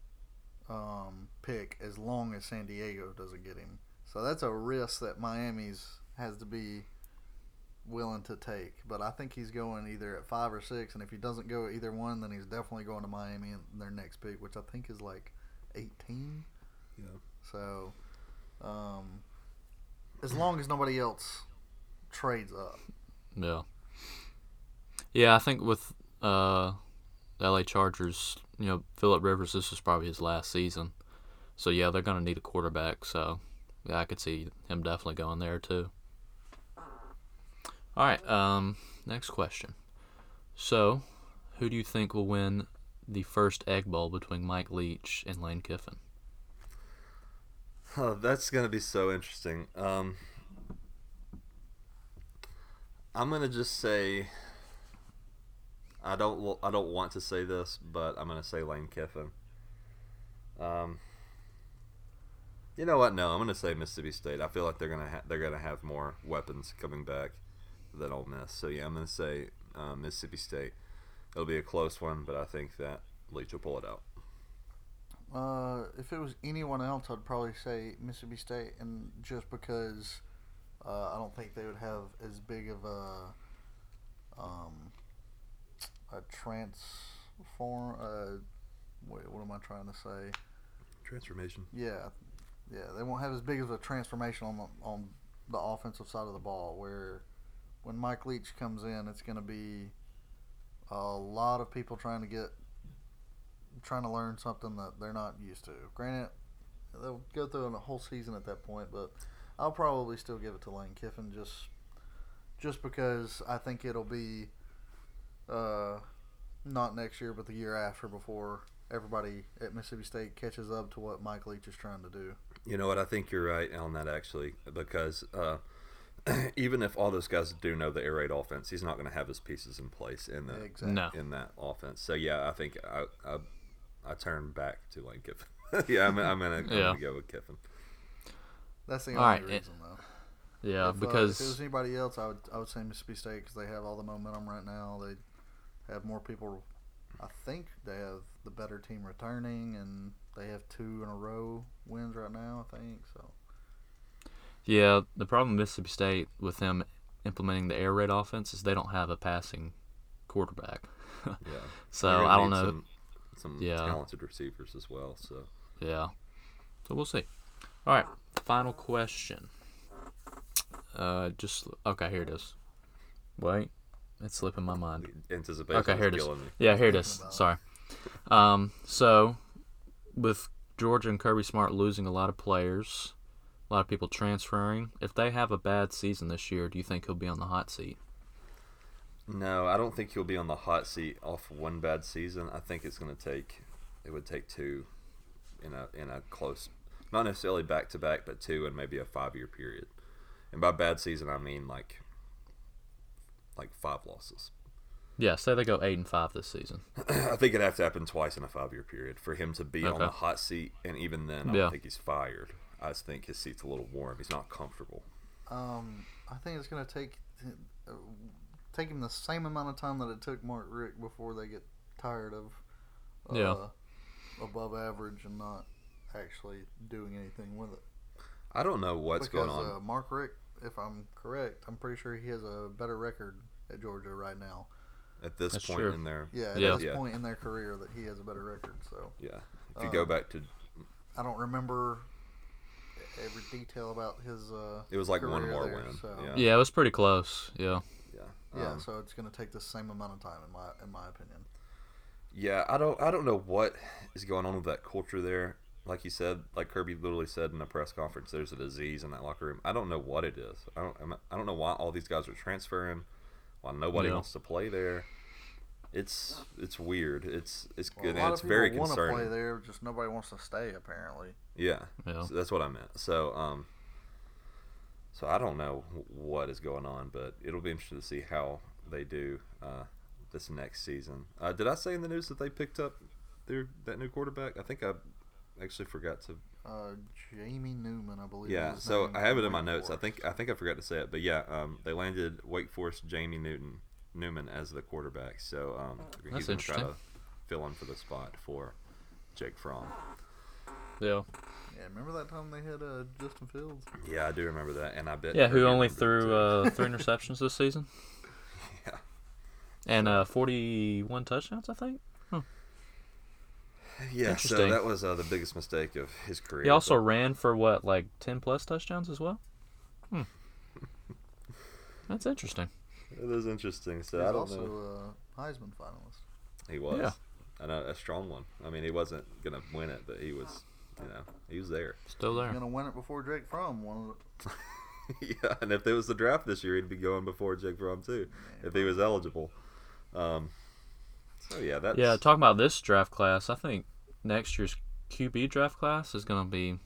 um, pick as long as San Diego doesn't get him. So that's a risk that Miami's has to be willing to take. But I think he's going either at five or six, and if he doesn't go at either one, then he's definitely going to Miami in their next pick, which I think is like eighteen. Yeah. So, um, as long as nobody else trades up. Yeah. Yeah, I think with uh, the LA Chargers, you know, Philip Rivers, this is probably his last season. So, yeah, they're going to need a quarterback. So, yeah, I could see him definitely going there, too. All right, um, next question. So, who do you think will win the first Egg Bowl between Mike Leach and Lane Kiffin? Oh, that's gonna be so interesting. Um, I'm gonna just say I don't I don't want to say this, but I'm gonna say Lane Kiffin. Um, you know what? No, I'm gonna say Mississippi State. I feel like they're gonna ha- they're gonna have more weapons coming back than Ole Miss. So yeah, I'm gonna say uh, Mississippi State. It'll be a close one, but I think that Leach will pull it out. Uh, if it was anyone else, I'd probably say Mississippi State, and just because uh, I don't think they would have as big of a um, a transform. Uh, wait, what am I trying to say? Transformation. Yeah, yeah, they won't have as big of a transformation on the, on the offensive side of the ball. Where when Mike Leach comes in, it's going to be a lot of people trying to get trying to learn something that they're not used to. Granted, they'll go through a whole season at that point, but I'll probably still give it to Lane Kiffin just just because I think it'll be uh, not next year, but the year after before everybody at Mississippi State catches up to what Mike Leach is trying to do. You know what? I think you're right on that actually, because uh, even if all those guys do know the air raid offense, he's not going to have his pieces in place in that Exactly. No. in that offense. So yeah, I think I I, I turn back to Lane Kiffin. yeah, I'm, I'm gonna I'm Yeah. gonna go with Kiffin. That's the only right, reason, though. Yeah, if, uh, because if it was anybody else, I would I would say Mississippi State because they have all the momentum right now. They have more people. I think they have the better team returning, and they have two in a row wins right now. I think so. Yeah, the problem with Mississippi State with them implementing the air raid offense is they don't have a passing quarterback. Yeah. so I don't know. Some, some Yeah. talented receivers as well. So Yeah. So we'll see. All right, final question. Uh, just okay. Here it is. Wait, it's slipping my mind. anticipation Okay, here is it is. me. Yeah, here it is. Sorry. Um, so with Georgia and Kirby Smart losing a lot of players, a lot of people transferring, if they have a bad season this year, do you think he'll be on the hot seat? No, I don't think he'll be on the hot seat off one bad season. I think it's going to take it would take two in a in a close, not necessarily back to back, but two in maybe a five year period. And by bad season, I mean like like five losses. Yeah, say they go eight and five this season. I think it'd have to happen twice in a five year period for him to be on the hot seat, and even then, I don't think he's fired. I just think his seat's a little warm. He's not comfortable. Um, I think it's going to take uh, take him the same amount of time that it took Mark Richt before they get tired of uh, Yeah. above average and not actually doing anything with it. I don't know what's because, going on. Uh, Mark Richt, if I'm correct, I'm pretty sure he has a better record at Georgia right now. At this That's point true. in their Yeah, at Yeah. this Yeah. point in their career, that he has a better record. So yeah. If you Uh, go back to, I don't remember every detail about his. Uh, it was like one more there, win. so- Yeah, Yeah, it was pretty close. Yeah. yeah. Yeah, Um, so it's going to take the same amount of time, in my in my opinion. Yeah, I don't I don't know what is going on with that culture there. Like you said, like Kirby literally said in a press conference, there's a disease in that locker room. I don't know what it is. I don't I don't know why all these guys are transferring, why nobody Yeah. wants to play there. It's it's weird. It's it's Well, a good. lot and of it's very want to play there, just nobody wants to stay. Apparently, Yeah, Yeah. So that's what I meant. So um, so I don't know what is going on, but it'll be interesting to see how they do uh, this next season. Uh, did I say in the news that they picked up their that new quarterback? I think I actually forgot to. Uh, Jamie Newman, I believe. Yeah, so name I have it in my Wake notes. I think I think I forgot to say it, but yeah, um, they landed Wake Forest Jamie Newton Newman as the quarterback. So um, he's gonna try to fill in for the spot for Jake Fromm. Yeah. Yeah, remember that time they had uh, Justin Fields? Yeah, I do remember that, and I bet. Yeah, who only threw uh, three interceptions this season yeah. and uh, 41 touchdowns, I think. Yeah, so that was uh, the biggest mistake of his career. He also but- ran for what, like 10 plus touchdowns as well? Hmm. That's interesting. it is interesting. So He's I don't also know. a Heisman finalist. He was, Yeah. and a, a strong one. I mean, he wasn't gonna win it, but he was, you know, he was there. Still He's there. gonna win it before Jake Fromm won it. yeah, and if it was the draft this year, he'd be going before Jake Fromm too, if he was eligible. Um, so yeah, that's Yeah, talking about this draft class, I think next year's QB draft class is going to be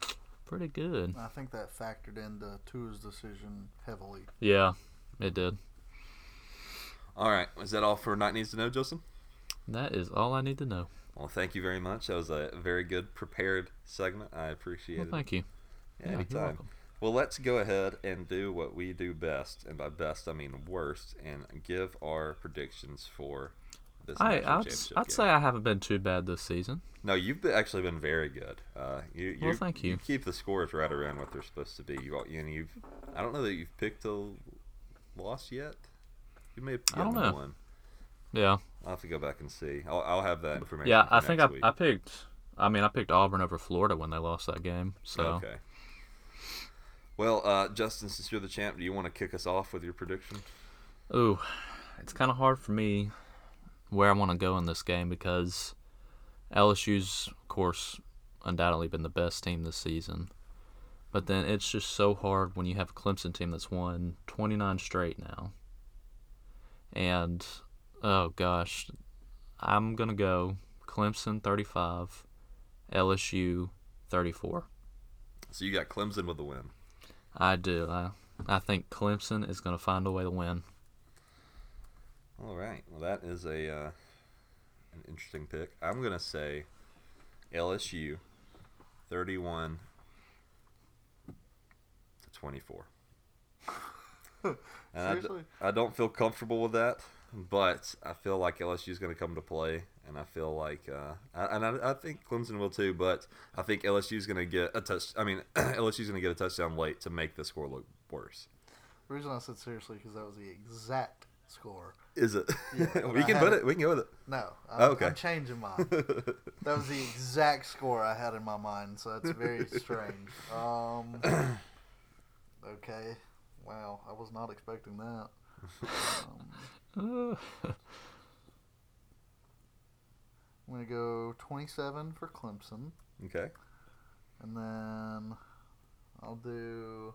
pretty good. I think that factored into Tua's decision heavily. Yeah, it did. all right. Is that all for Night Needs to Know, Justin? That is all I need to know. Well, thank you very much. That was a very good prepared segment. I appreciate Well, it. thank you. Yeah, Yeah, you're anytime. welcome. Well, let's go ahead and do what we do best, and by best I mean worst, and give our predictions for this I, I'd, I'd say I haven't been too bad this season. no, you've been, actually been very good. Uh, you, Well, you, thank you. keep the scores right around what they're supposed to be. You, you know, you've I don't know that you've picked a loss yet. You may have I don't know. one. Yeah. I'll have to go back and see. I'll, I'll have that information. Yeah, I think I, week. I picked. I mean, I picked Auburn over Florida when they lost that game. So Okay. Well, uh, Justin, since you're the champ, do you want to kick us off with your prediction? Ooh, it's kind of hard for me where I want to go in this game because LSU's, of course, undoubtedly been the best team this season. But then it's just so hard when you have a Clemson team that's won 29 straight now. And, oh gosh, I'm going to go Clemson 35, LSU 34. So you got Clemson with the win. I do. I, I think Clemson is going to find a way to win. All right. Well, that is a uh, an interesting pick. I'm gonna say LSU, thirty-one to twenty-four. And Seriously? I, don't feel comfortable with that, but I feel like LSU is going to come to play, and I feel like, uh, I, and I, I think Clemson will too. But I think LSU is going to get a touch. I mean, LSU is going to get a touchdown late to make the score look worse. The reason I said seriously because that was the exact score. Is it? Yeah, we can put it. it. We can go with it. No, I'm, Okay. I'm changing mine. that was the exact score I had in my mind, so that's very strange. Um, okay, wow, I was not expecting that. Um, I'm gonna go 27 for Clemson, Okay. and then I'll do.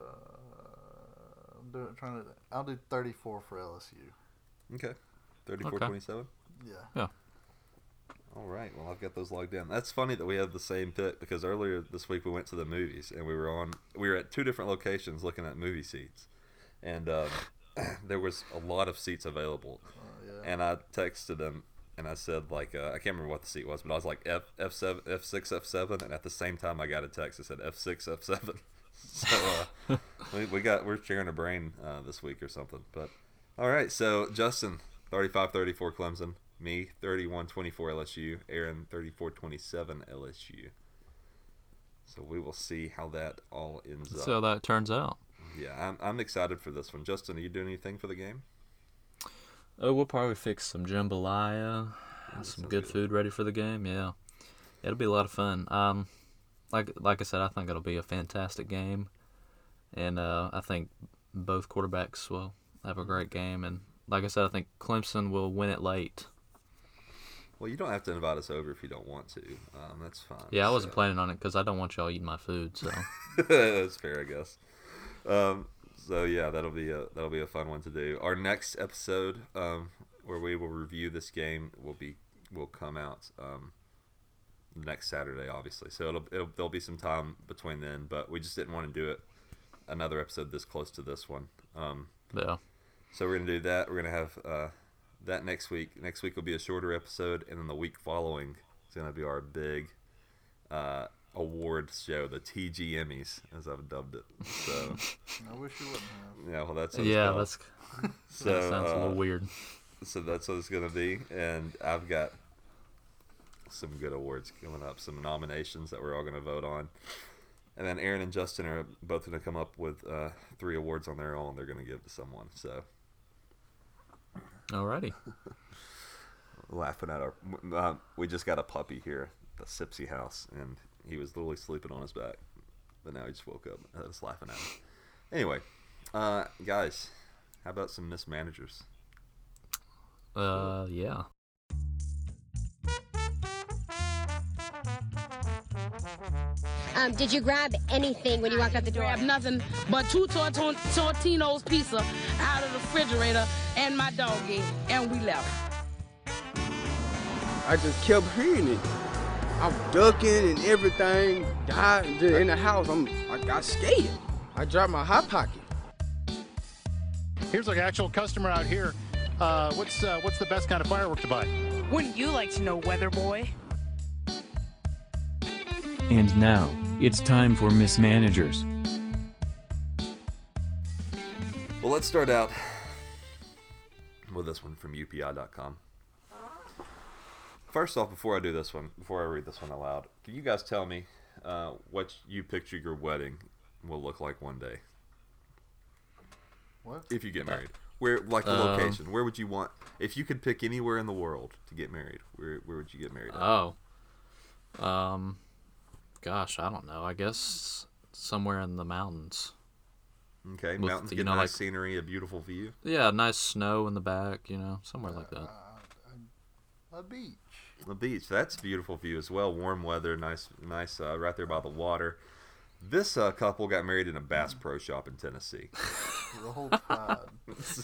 Uh, I'm doing, trying to. I'll do 34 for LSU. Okay. 34 Okay. 27. Yeah. Yeah. All right. Well, I've got those logged in. That's funny that we have the same pick because earlier this week we went to the movies and we were on we were at two different locations looking at movie seats, and um, there was a lot of seats available. yeah. And I texted him and I said like uh, I can't remember what the seat was, but I was like F F seven F six F seven, and at the same time I got a text that said F six F seven. So uh, we, we got we're sharing a brain uh, this week or something. But all right, so Justin, 35-34 Clemson. Me 31-24 LSU. Aaron 34-27 LSU. So we will see how that all ends So up. that turns out. Yeah, I'm, I'm excited for this one. Justin, are you doing anything for the game? Oh, we'll probably fix some jambalaya, some good good. food ready for the game. Yeah, it'll be a lot of fun. Um, like like I said, I think it'll be a fantastic game, and uh, I think both quarterbacks will have a great game. And like I said, I think Clemson will win it late. Well, you don't have to invite us over if you don't want to. Um, that's fine. Yeah, I wasn't So- planning on it because I don't want y'all eating my food. So That's fair, I guess. Um, so yeah, that'll be a that'll be a fun one to do. Our next episode, um, where we will review this game, will be will come out um, next Saturday, obviously. So it'll, it'll there'll be some time between then, but we just didn't want to do it another episode this close to this one. Um, yeah, so we're gonna do that. We're gonna have uh, that next week. Next week will be a shorter episode, and then the week following is gonna be our big uh, award show, the TG Emmys, as I've dubbed it. So I wish you wouldn't have. yeah, well that's what yeah, called. that's so that sounds a uh, little weird. so that's what it's gonna be, and I've got some good awards coming up, some nominations that we're all gonna vote on. And then Aaron and Justin are both going to come up with uh, three awards on their own. They're going to give to someone. So Alrighty. laughing at our. Uh, we just got a puppy here, the Sipsy house, and he was literally sleeping on his back, but now he just woke up. I was laughing at him. Anyway, uh, guys, how about some mismanagers? Uh, yeah. Um, did you grab anything when you walked out the door? Grab nothing but two torton- Tortino's pizza out of the refrigerator and my doggy, and we left. I just kept hearing it. I'm ducking and everything. Died in the house. I'm, I got scared. I dropped my hot pocket. Here's like an actual customer out here. Uh, what's uh, what's the best kind of firework to buy? Wouldn't you like to know, weather boy? And now, it's time for mismanagers. Well, let's start out with this one from UPI.com. First off, before I do this one, before I read this one aloud, can you guys tell me uh, what you picture your wedding will look like one day What? if you get married? Where, like the Um, location? Where would you want? If you could pick anywhere in the world to get married, where where would you get married? At? Oh. Um, gosh, I don't know. I guess somewhere in the mountains. Okay, with, mountains you get know, nice like- scenery, a beautiful view. Yeah, nice snow in the back. You know, somewhere like that. A beach. The beach. That's a beautiful view as well. Warm weather, nice, nice, uh, right there by the water. This uh, couple got married in a Bass Pro Shop in Tennessee. Roll Tide. so,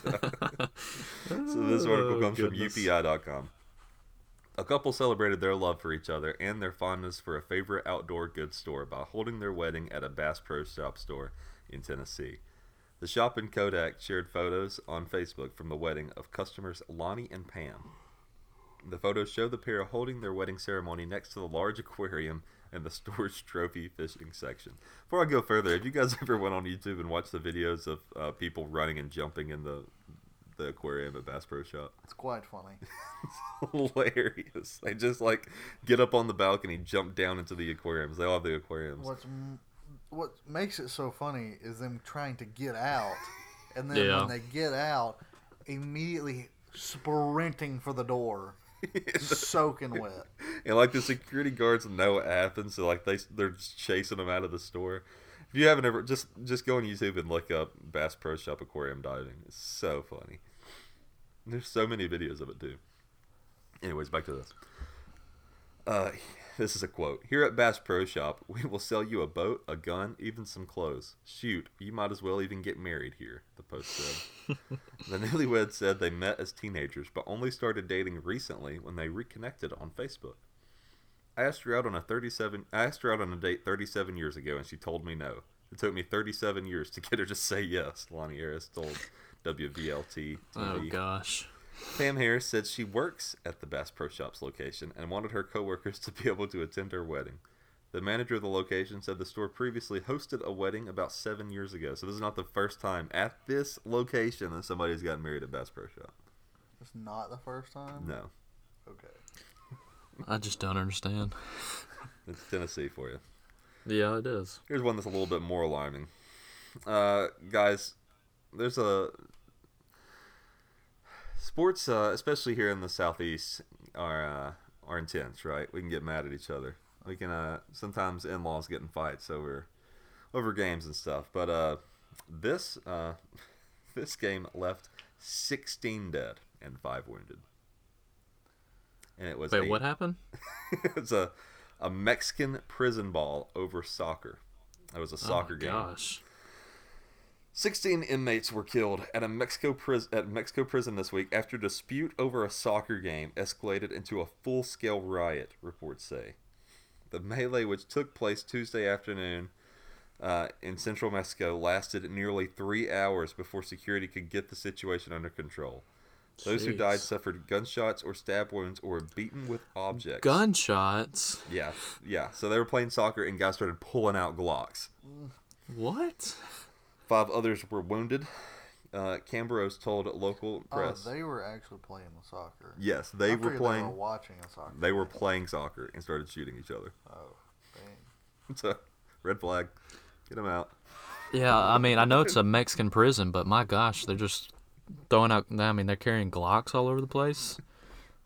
so this article comes goodness. from UPI.com. A couple celebrated their love for each other and their fondness for a favorite outdoor goods store by holding their wedding at a Bass Pro Shop store in Tennessee. The shop in Kodak shared photos on Facebook from the wedding of customers Lonnie and Pam. The photos show the pair holding their wedding ceremony next to the large aquarium in the store's trophy fishing section. Before I go further, have you guys ever went on YouTube and watched the videos of uh, people running and jumping in the the aquarium at Bass Pro Shop? It's quite funny. It's hilarious. They just like get up on the balcony, jump down into the aquariums. They all have the aquariums. What's what makes it so funny is them trying to get out, and then Yeah. when they get out, immediately sprinting for the door, soaking wet. And like the security guards know what happens, so like they they're just chasing them out of the store. If you haven't ever just just go on YouTube and look up Bass Pro Shop aquarium diving. It's so funny. There's so many videos of it too. Anyways, back to this. Uh, this is a quote. Here at Bass Pro Shop, we will sell you a boat, a gun, even some clothes. Shoot, you might as well even get married here, the post said. the newlyweds said they met as teenagers, but only started dating recently when they reconnected on Facebook. I asked her out on a 37 I asked her out on a date 37 years ago and she told me no. It took me 37 years to get her to say yes, Lonnie Harris told WVLT Oh TV. gosh. Pam Harris said she works at the Bass Pro Shops location and wanted her coworkers to be able to attend her wedding. The manager of the location said the store previously hosted a wedding about seven years ago, so this is not the first time at this location that somebody's gotten married at Bass Pro Shop. It's not the first time. No, Okay. I just don't understand. it's Tennessee for you. Yeah, it is. Here's one that's a little bit more alarming. Uh, guys, there's a sports, uh, especially here in the southeast, are uh, are intense, right? We can get mad at each other. We can uh, sometimes in-laws get in fights over over games and stuff. But uh, this uh, this game left 16 dead and five wounded. And it was Wait, a- what happened? it's a a Mexican prison ball over soccer. It was a soccer oh, game. Gosh. 16 inmates were killed at a Mexico pris- at Mexico prison this week after dispute over a soccer game escalated into a full-scale riot, reports say. The melee, which took place Tuesday afternoon uh, in central Mexico, lasted nearly three hours before security could get the situation under control. Those who died suffered gunshots or stab wounds or were beaten with objects. Gunshots. Yeah, yeah. So they were playing soccer and guys started pulling out Glocks. What? Five others were wounded. Uh, Cambros told local Oh, press. they were actually playing the soccer. Yes, they I were playing. They were watching a soccer. They were playing soccer and started shooting each other. Oh, dang. So, red flag. Get them out. Yeah, I mean, I know it's a Mexican prison, but my gosh, they're just throwing out. I mean, they're carrying Glocks all over the place.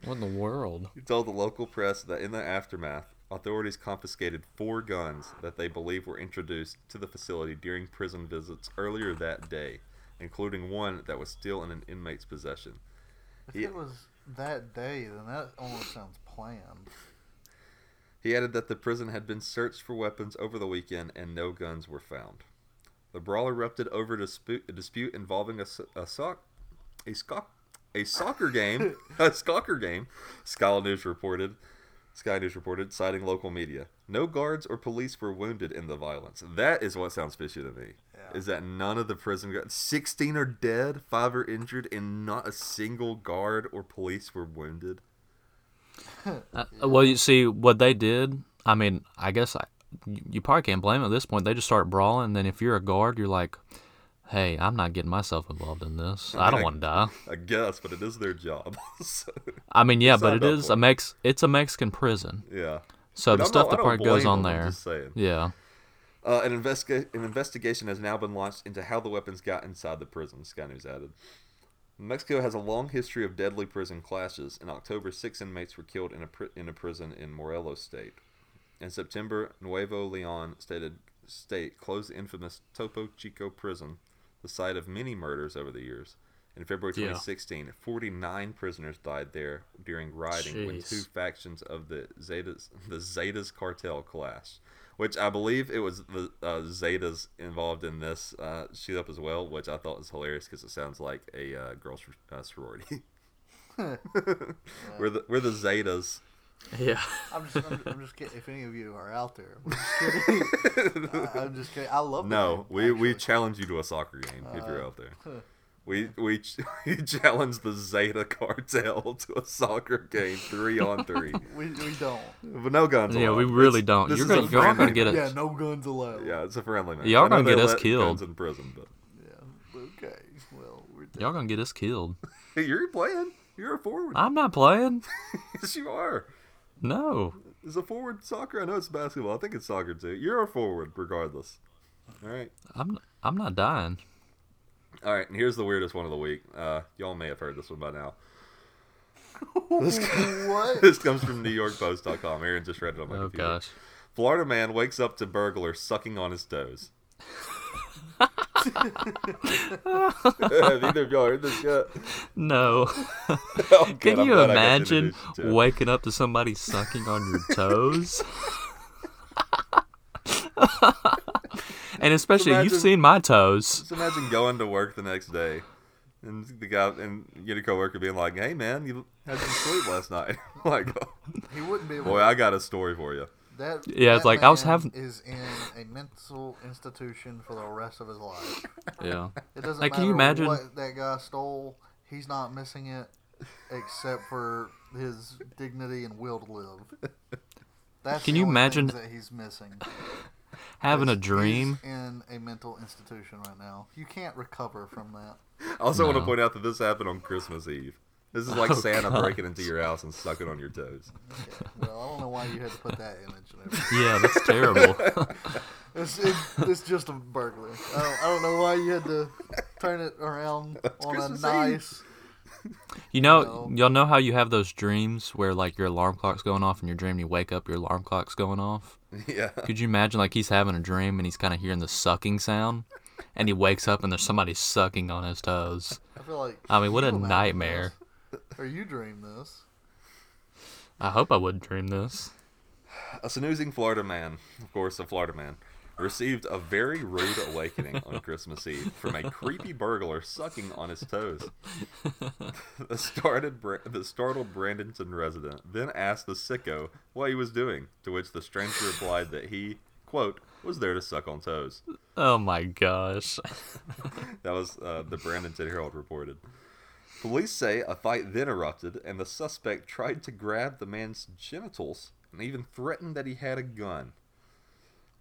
What in the world? He told the local press that in the aftermath, authorities confiscated four guns that they believe were introduced to the facility during prison visits earlier that day, including one that was still in an inmate's possession. If He- it was that day, then that almost sounds planned. He added that the prison had been searched for weapons over the weekend and no guns were found. The brawl erupted over a dispute, a dispute involving a soc, a scoc, a soccer game, a soccer game. Sky News reported. Sky News reported, citing local media. No guards or police were wounded in the violence. That is what sounds fishy to me. Is that none of the prison guards, 16 are dead, 5 are injured, and not a single guard or police were wounded? Uh, well, you see what they did. I mean, I guess I, you you probably can't blame them at this point. They just start brawling. And then if you're a guard, you're like, "Hey, I'm not getting myself involved in this. I, don't want to die." I guess, but it is their job. so, I mean, yeah, but it is a Mex. It's a Mexican prison. Yeah. So But the I'm stuff not- I that don't goes on them, there. Yeah. Uh, an, investiga- an investigation has now been launched into how the weapons got inside the prison, Sky News added. Mexico has a long history of deadly prison clashes. In October, six inmates were killed in a, pri- in a prison in Morelos State. In September, Nuevo Leon stated, state closed the infamous Topo Chico prison, the site of many murders over the years. In February Yeah. 2016, 49 prisoners died there during rioting when two factions of the Zetas, the Zetas cartel clashed. Which I believe it was the uh, Zetas involved in this uh, shoot up as well, which I thought was hilarious because it sounds like a uh, girls' uh, sorority. we're the we're the Zetas. Yeah. I'm just, I'm, I'm just kidding. If any of you are out there, I'm just kidding. I, I'm just kidding. I love the No, game, we, we challenge you to a soccer game if you're Uh, out there. We we ch- we challenge the Zeta cartel to a soccer game three on three. We, we don't. But no guns Yeah, allowed. we really It's- don't. You're gonna- y'all gonna get match. us- Yeah, no guns allowed. Yeah, it's a friendly match. Y'all I know gonna get us killed. Guns in prison, but Yeah. Okay. Well, we're Y'all gonna get us killed. You're playing. You're a forward. I'm not playing. yes, you are. No. Is a forward soccer? I know it's basketball. I think it's soccer too. You're a forward, regardless. All right. I'm I'm not dying. All right, and here's the weirdest one of the week. Uh, y'all may have heard this one by now. This, What? this comes from NewYorkPost.com. Aaron just read it on my Oh, computer. gosh. Florida man wakes up to burglar sucking on his toes. Have either of y'all heard this yet? No. Oh. Can I'm you glad I got to imagine introduce you to it. waking up to somebody sucking on your toes? and especially, you've seen my toes. Just imagine going to work the next day, and the guy and you get a coworker being like, "Hey man, you had some sleep last night." like, He wouldn't be boy, I got a story for you. That, Yeah, it's that like, I was having- is in a mental institution for the rest of his life. Yeah. It doesn't Like, matter can you imagine- what that guy stole. He's not missing it, except for his dignity and will to live. That's Can the you only imagine that he's missing? Having a dream. he's in a mental institution right now. You can't recover from that. I also want to point out that this happened on Christmas Eve. This is oh, like Oh, Santa gosh. breaking into your house and sucking on your toes. Well, I don't know why you had to put that image. In there. Yeah, that's terrible. It's, it, it's just a burglar. I don't, I don't know why you had to turn it around on Christmas a Eve. nice. You know, No. y'all know how you have those dreams where like your alarm clock's going off and your dream you wake up, your alarm clock's going off. Yeah. Could you imagine like he's having a dream and he's kind of hearing the sucking sound, and he wakes up and there's somebody sucking on his toes. I feel like. I mean, what a you imagine nightmare. This, Or you dream this. I hope I wouldn't dream this. A snoozing Florida man, of course, a Florida man, received a very rude awakening on Christmas Eve from a creepy burglar sucking on his toes. the, started, the startled Brandonton resident then asked the sicko what he was doing, to which the stranger replied that he, quote, was there to suck on toes. Oh my gosh. That was uh, the Brandonton Herald reported. Police say a fight then erupted, and the suspect tried to grab the man's genitals and even threatened that he had a gun.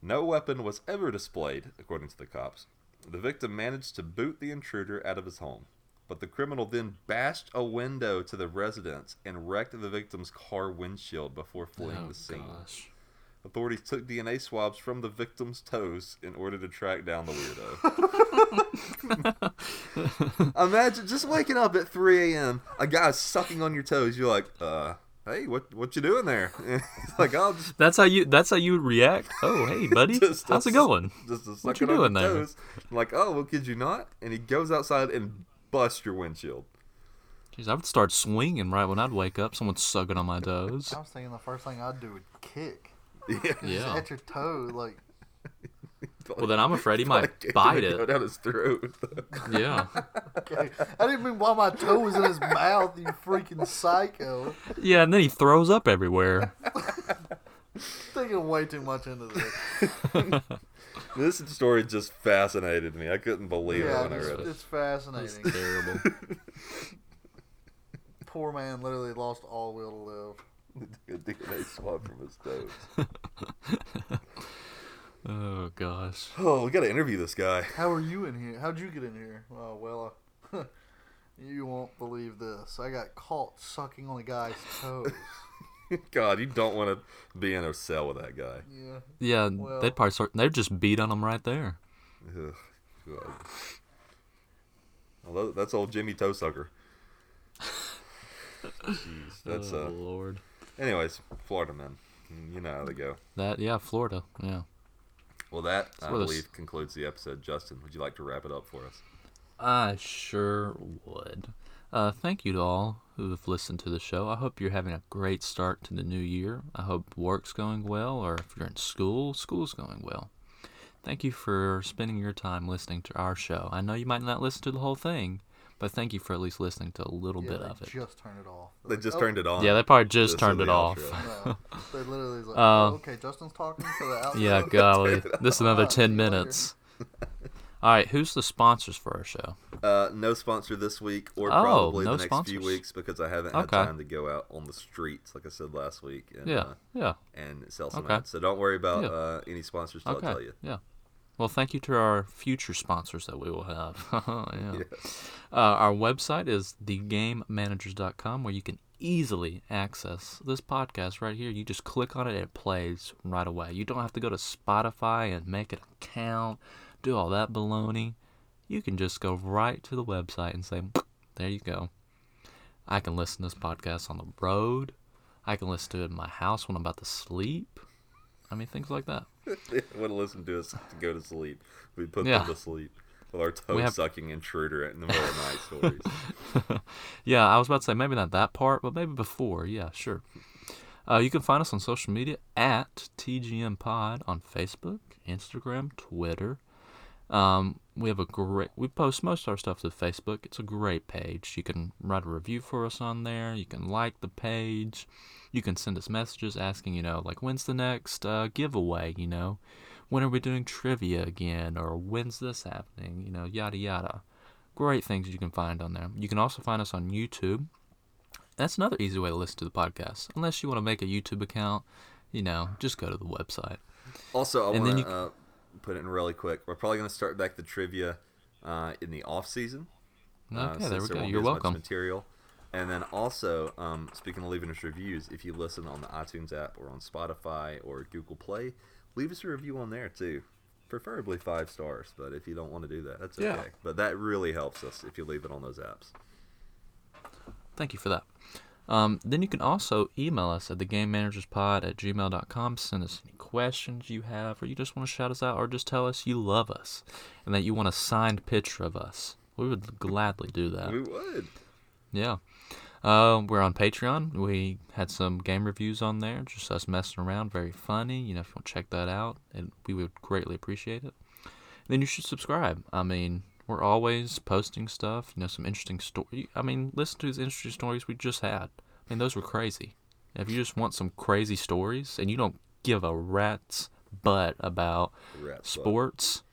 No weapon was ever displayed, according to the cops. The victim managed to boot the intruder out of his home, but the criminal then bashed a window to the residence and wrecked the victim's car windshield before fleeing Oh, the scene. Oh, gosh. Authorities took DNA swabs from the victim's toes in order to track down the weirdo. Imagine just waking up at 3 a.m. A guy sucking on your toes. You're like, uh, hey, what what you doing there? He's like, oh, just, That's how you. That's how you react. Oh, hey, buddy, just how's a- it going? Just a What you doing there? toes. I'm like, oh, well, could you not? And he goes outside and busts your windshield. Jeez, I would start swinging right when I'd wake up. Someone's sucking on my toes. I was thinking the first thing I'd do would kick. Yeah. Yeah. At your toe, like. Well, then I'm afraid he might Like, bite and Go it. down his throat. Yeah. Okay. I didn't mean while my toe was in his mouth, you freaking psycho. Yeah, and then he throws up everywhere. Thinking way too much into this. this story just fascinated me. I couldn't believe yeah, it when I read it. it's fascinating. terrible. Poor man literally lost all will to live. A DNA swab from his toes. Oh gosh. Oh, we got to interview this guy. How are you in here? How'd you get in here? Oh well, uh, you won't believe this. I got caught sucking on a guy's toes. God, you don't want to be in a cell with that guy. Yeah. Yeah, Well- they'd probably start. They'd just beat on him right there. Ugh, God. Well, that- that's old Jimmy Toe Sucker. Jeez, that's oh uh. lord. Anyways, Florida men, you know how they go. That yeah, Florida. Yeah. Well, that I where this- believe concludes the episode. Justin, would you like to wrap it up for us? I sure would. Uh, thank you to all who have listened to the show. I hope you're having a great start to the new year. I hope work's going well, or if you're in school, school's going well. Thank you for spending your time listening to our show. I know you might not listen to the whole thing, but thank you for at least listening to a little Yeah, bit of it. just turned it off. They just turned it on. Yeah, they probably just This turned it the off. outro. No, they literally like, Uh, oh, okay, Justin's talking to the outro. Yeah, golly. This is another 10 see you later. minutes. All right, who's the sponsors for our show? Uh, no sponsor this week, or Oh, probably no the next few weeks because I haven't had Okay. time to go out on the streets, like I said last week. And, Yeah, uh, yeah. And sell some Okay. ads. So don't worry about Yeah. uh, any sponsors. I'll Okay. tell you. Yeah. Well, thank you to our future sponsors that we will have. yeah. Yes. Uh, our website is thegamemanagers.com where you can easily access this podcast right here. You just click on it and it plays right away. You don't have to go to Spotify and make an account, do all that baloney. You can just go right to the website and say, there you go. I can listen to this podcast on the road. I can listen to it in my house when I'm about to sleep. I mean, things like that. They want to listen to us to go to sleep. We put Yeah. them to sleep with our toe have- sucking intruder in the middle of night stories. yeah, I was about to say maybe not that part, but maybe before. Yeah, sure. Uh, you can find us on social media at TGM Pod on Facebook, Instagram, Twitter. Um, we have a great. We post most of our stuff to Facebook. It's a great page. You can write a review for us on there. You can like the page. You can send us messages asking, you know, like when's the next uh, giveaway? You know, when are we doing trivia again? Or when's this happening? You know, yada yada. Great things you can find on there. You can also find us on YouTube. That's another easy way to listen to the podcast. Unless you want to make a YouTube account, you know, just go to the website. Also, I want to uh, put it in really quick. We're probably going to start back the trivia uh, in the off season. uh, Okay, there since we go. You're welcome. Material. And then also, um, speaking of leaving us reviews, if you listen on the iTunes app or on Spotify or Google Play, leave us a review on there too. Preferably five stars, but if you don't want to do that, that's okay. Yeah. But that really helps us if you leave it on those apps. Thank you for that. Um, then you can also email us at thegamemanagerspod at gmail.com. Send us any questions you have, or you just want to shout us out, or just tell us you love us and that you want a signed picture of us. We would gladly do that. We would. Yeah. Uh, we're on Patreon. We had some game reviews on there, just us messing around. Very funny. You know, if you want to check that out, and we would greatly appreciate it. then you should subscribe. I mean, we're always posting stuff. You know, some interesting story. I mean, listen to these interesting stories we just had. I mean, those were crazy. If you just want some crazy stories and you don't give a rat's butt about Rat's butt. sports,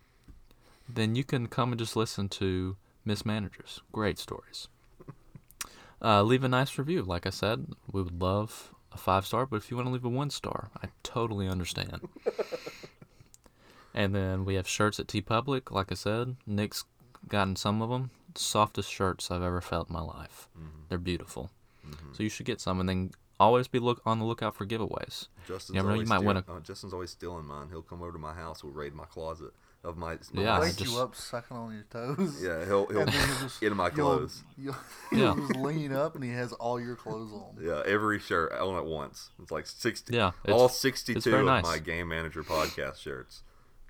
then you can come and just listen to Mismanagers. Great stories. Uh, leave a nice review. Like I said, we would love a five star, but if you want to leave a one star, I totally understand. and then we have shirts at TeePublic. Like I said, Nick's gotten some of them. Softest shirts I've ever felt in my life. They're beautiful. So you should get some, and then always be look on the lookout for giveaways. Justin's you never know, you might win a. uh, Justin's always stealing mine. He'll come over to my house. We'll raid my closet of my. my Yeah, I Wake just- you up sucking on your toes. Yeah, he'll- he'll And then you'll just- get in my you'll- clothes. You'll, Yeah. you'll just lean up and he has all your clothes on. Yeah, every shirt on at once. It's like sixty. Yeah, all it's- it's sixty-two of nice. my game manager podcast shirts.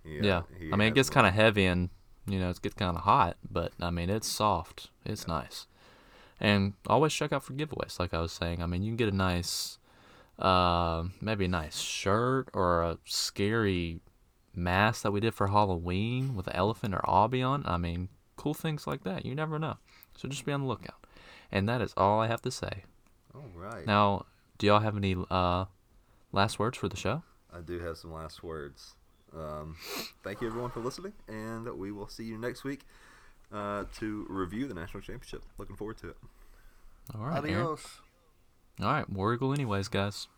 He, uh, Yeah, he I mean it gets kind of heavy and you know it gets kind of hot, but I mean it's soft. It's nice, and always check out for giveaways. Like I was saying, I mean you can get a nice, uh, maybe a nice shirt or a scary mask that we did for Halloween with an elephant or Aubie on. I mean cool things like that. You never know, so just be on the lookout. And that is all I have to say. All right. Now, do y'all have any uh, last words for the show? I do have some last words. Um, thank you everyone for listening, and we will see you next week uh, to review the national championship. Looking forward to it. All right, Aaron. Adios. All right, War Eagle anyways, guys.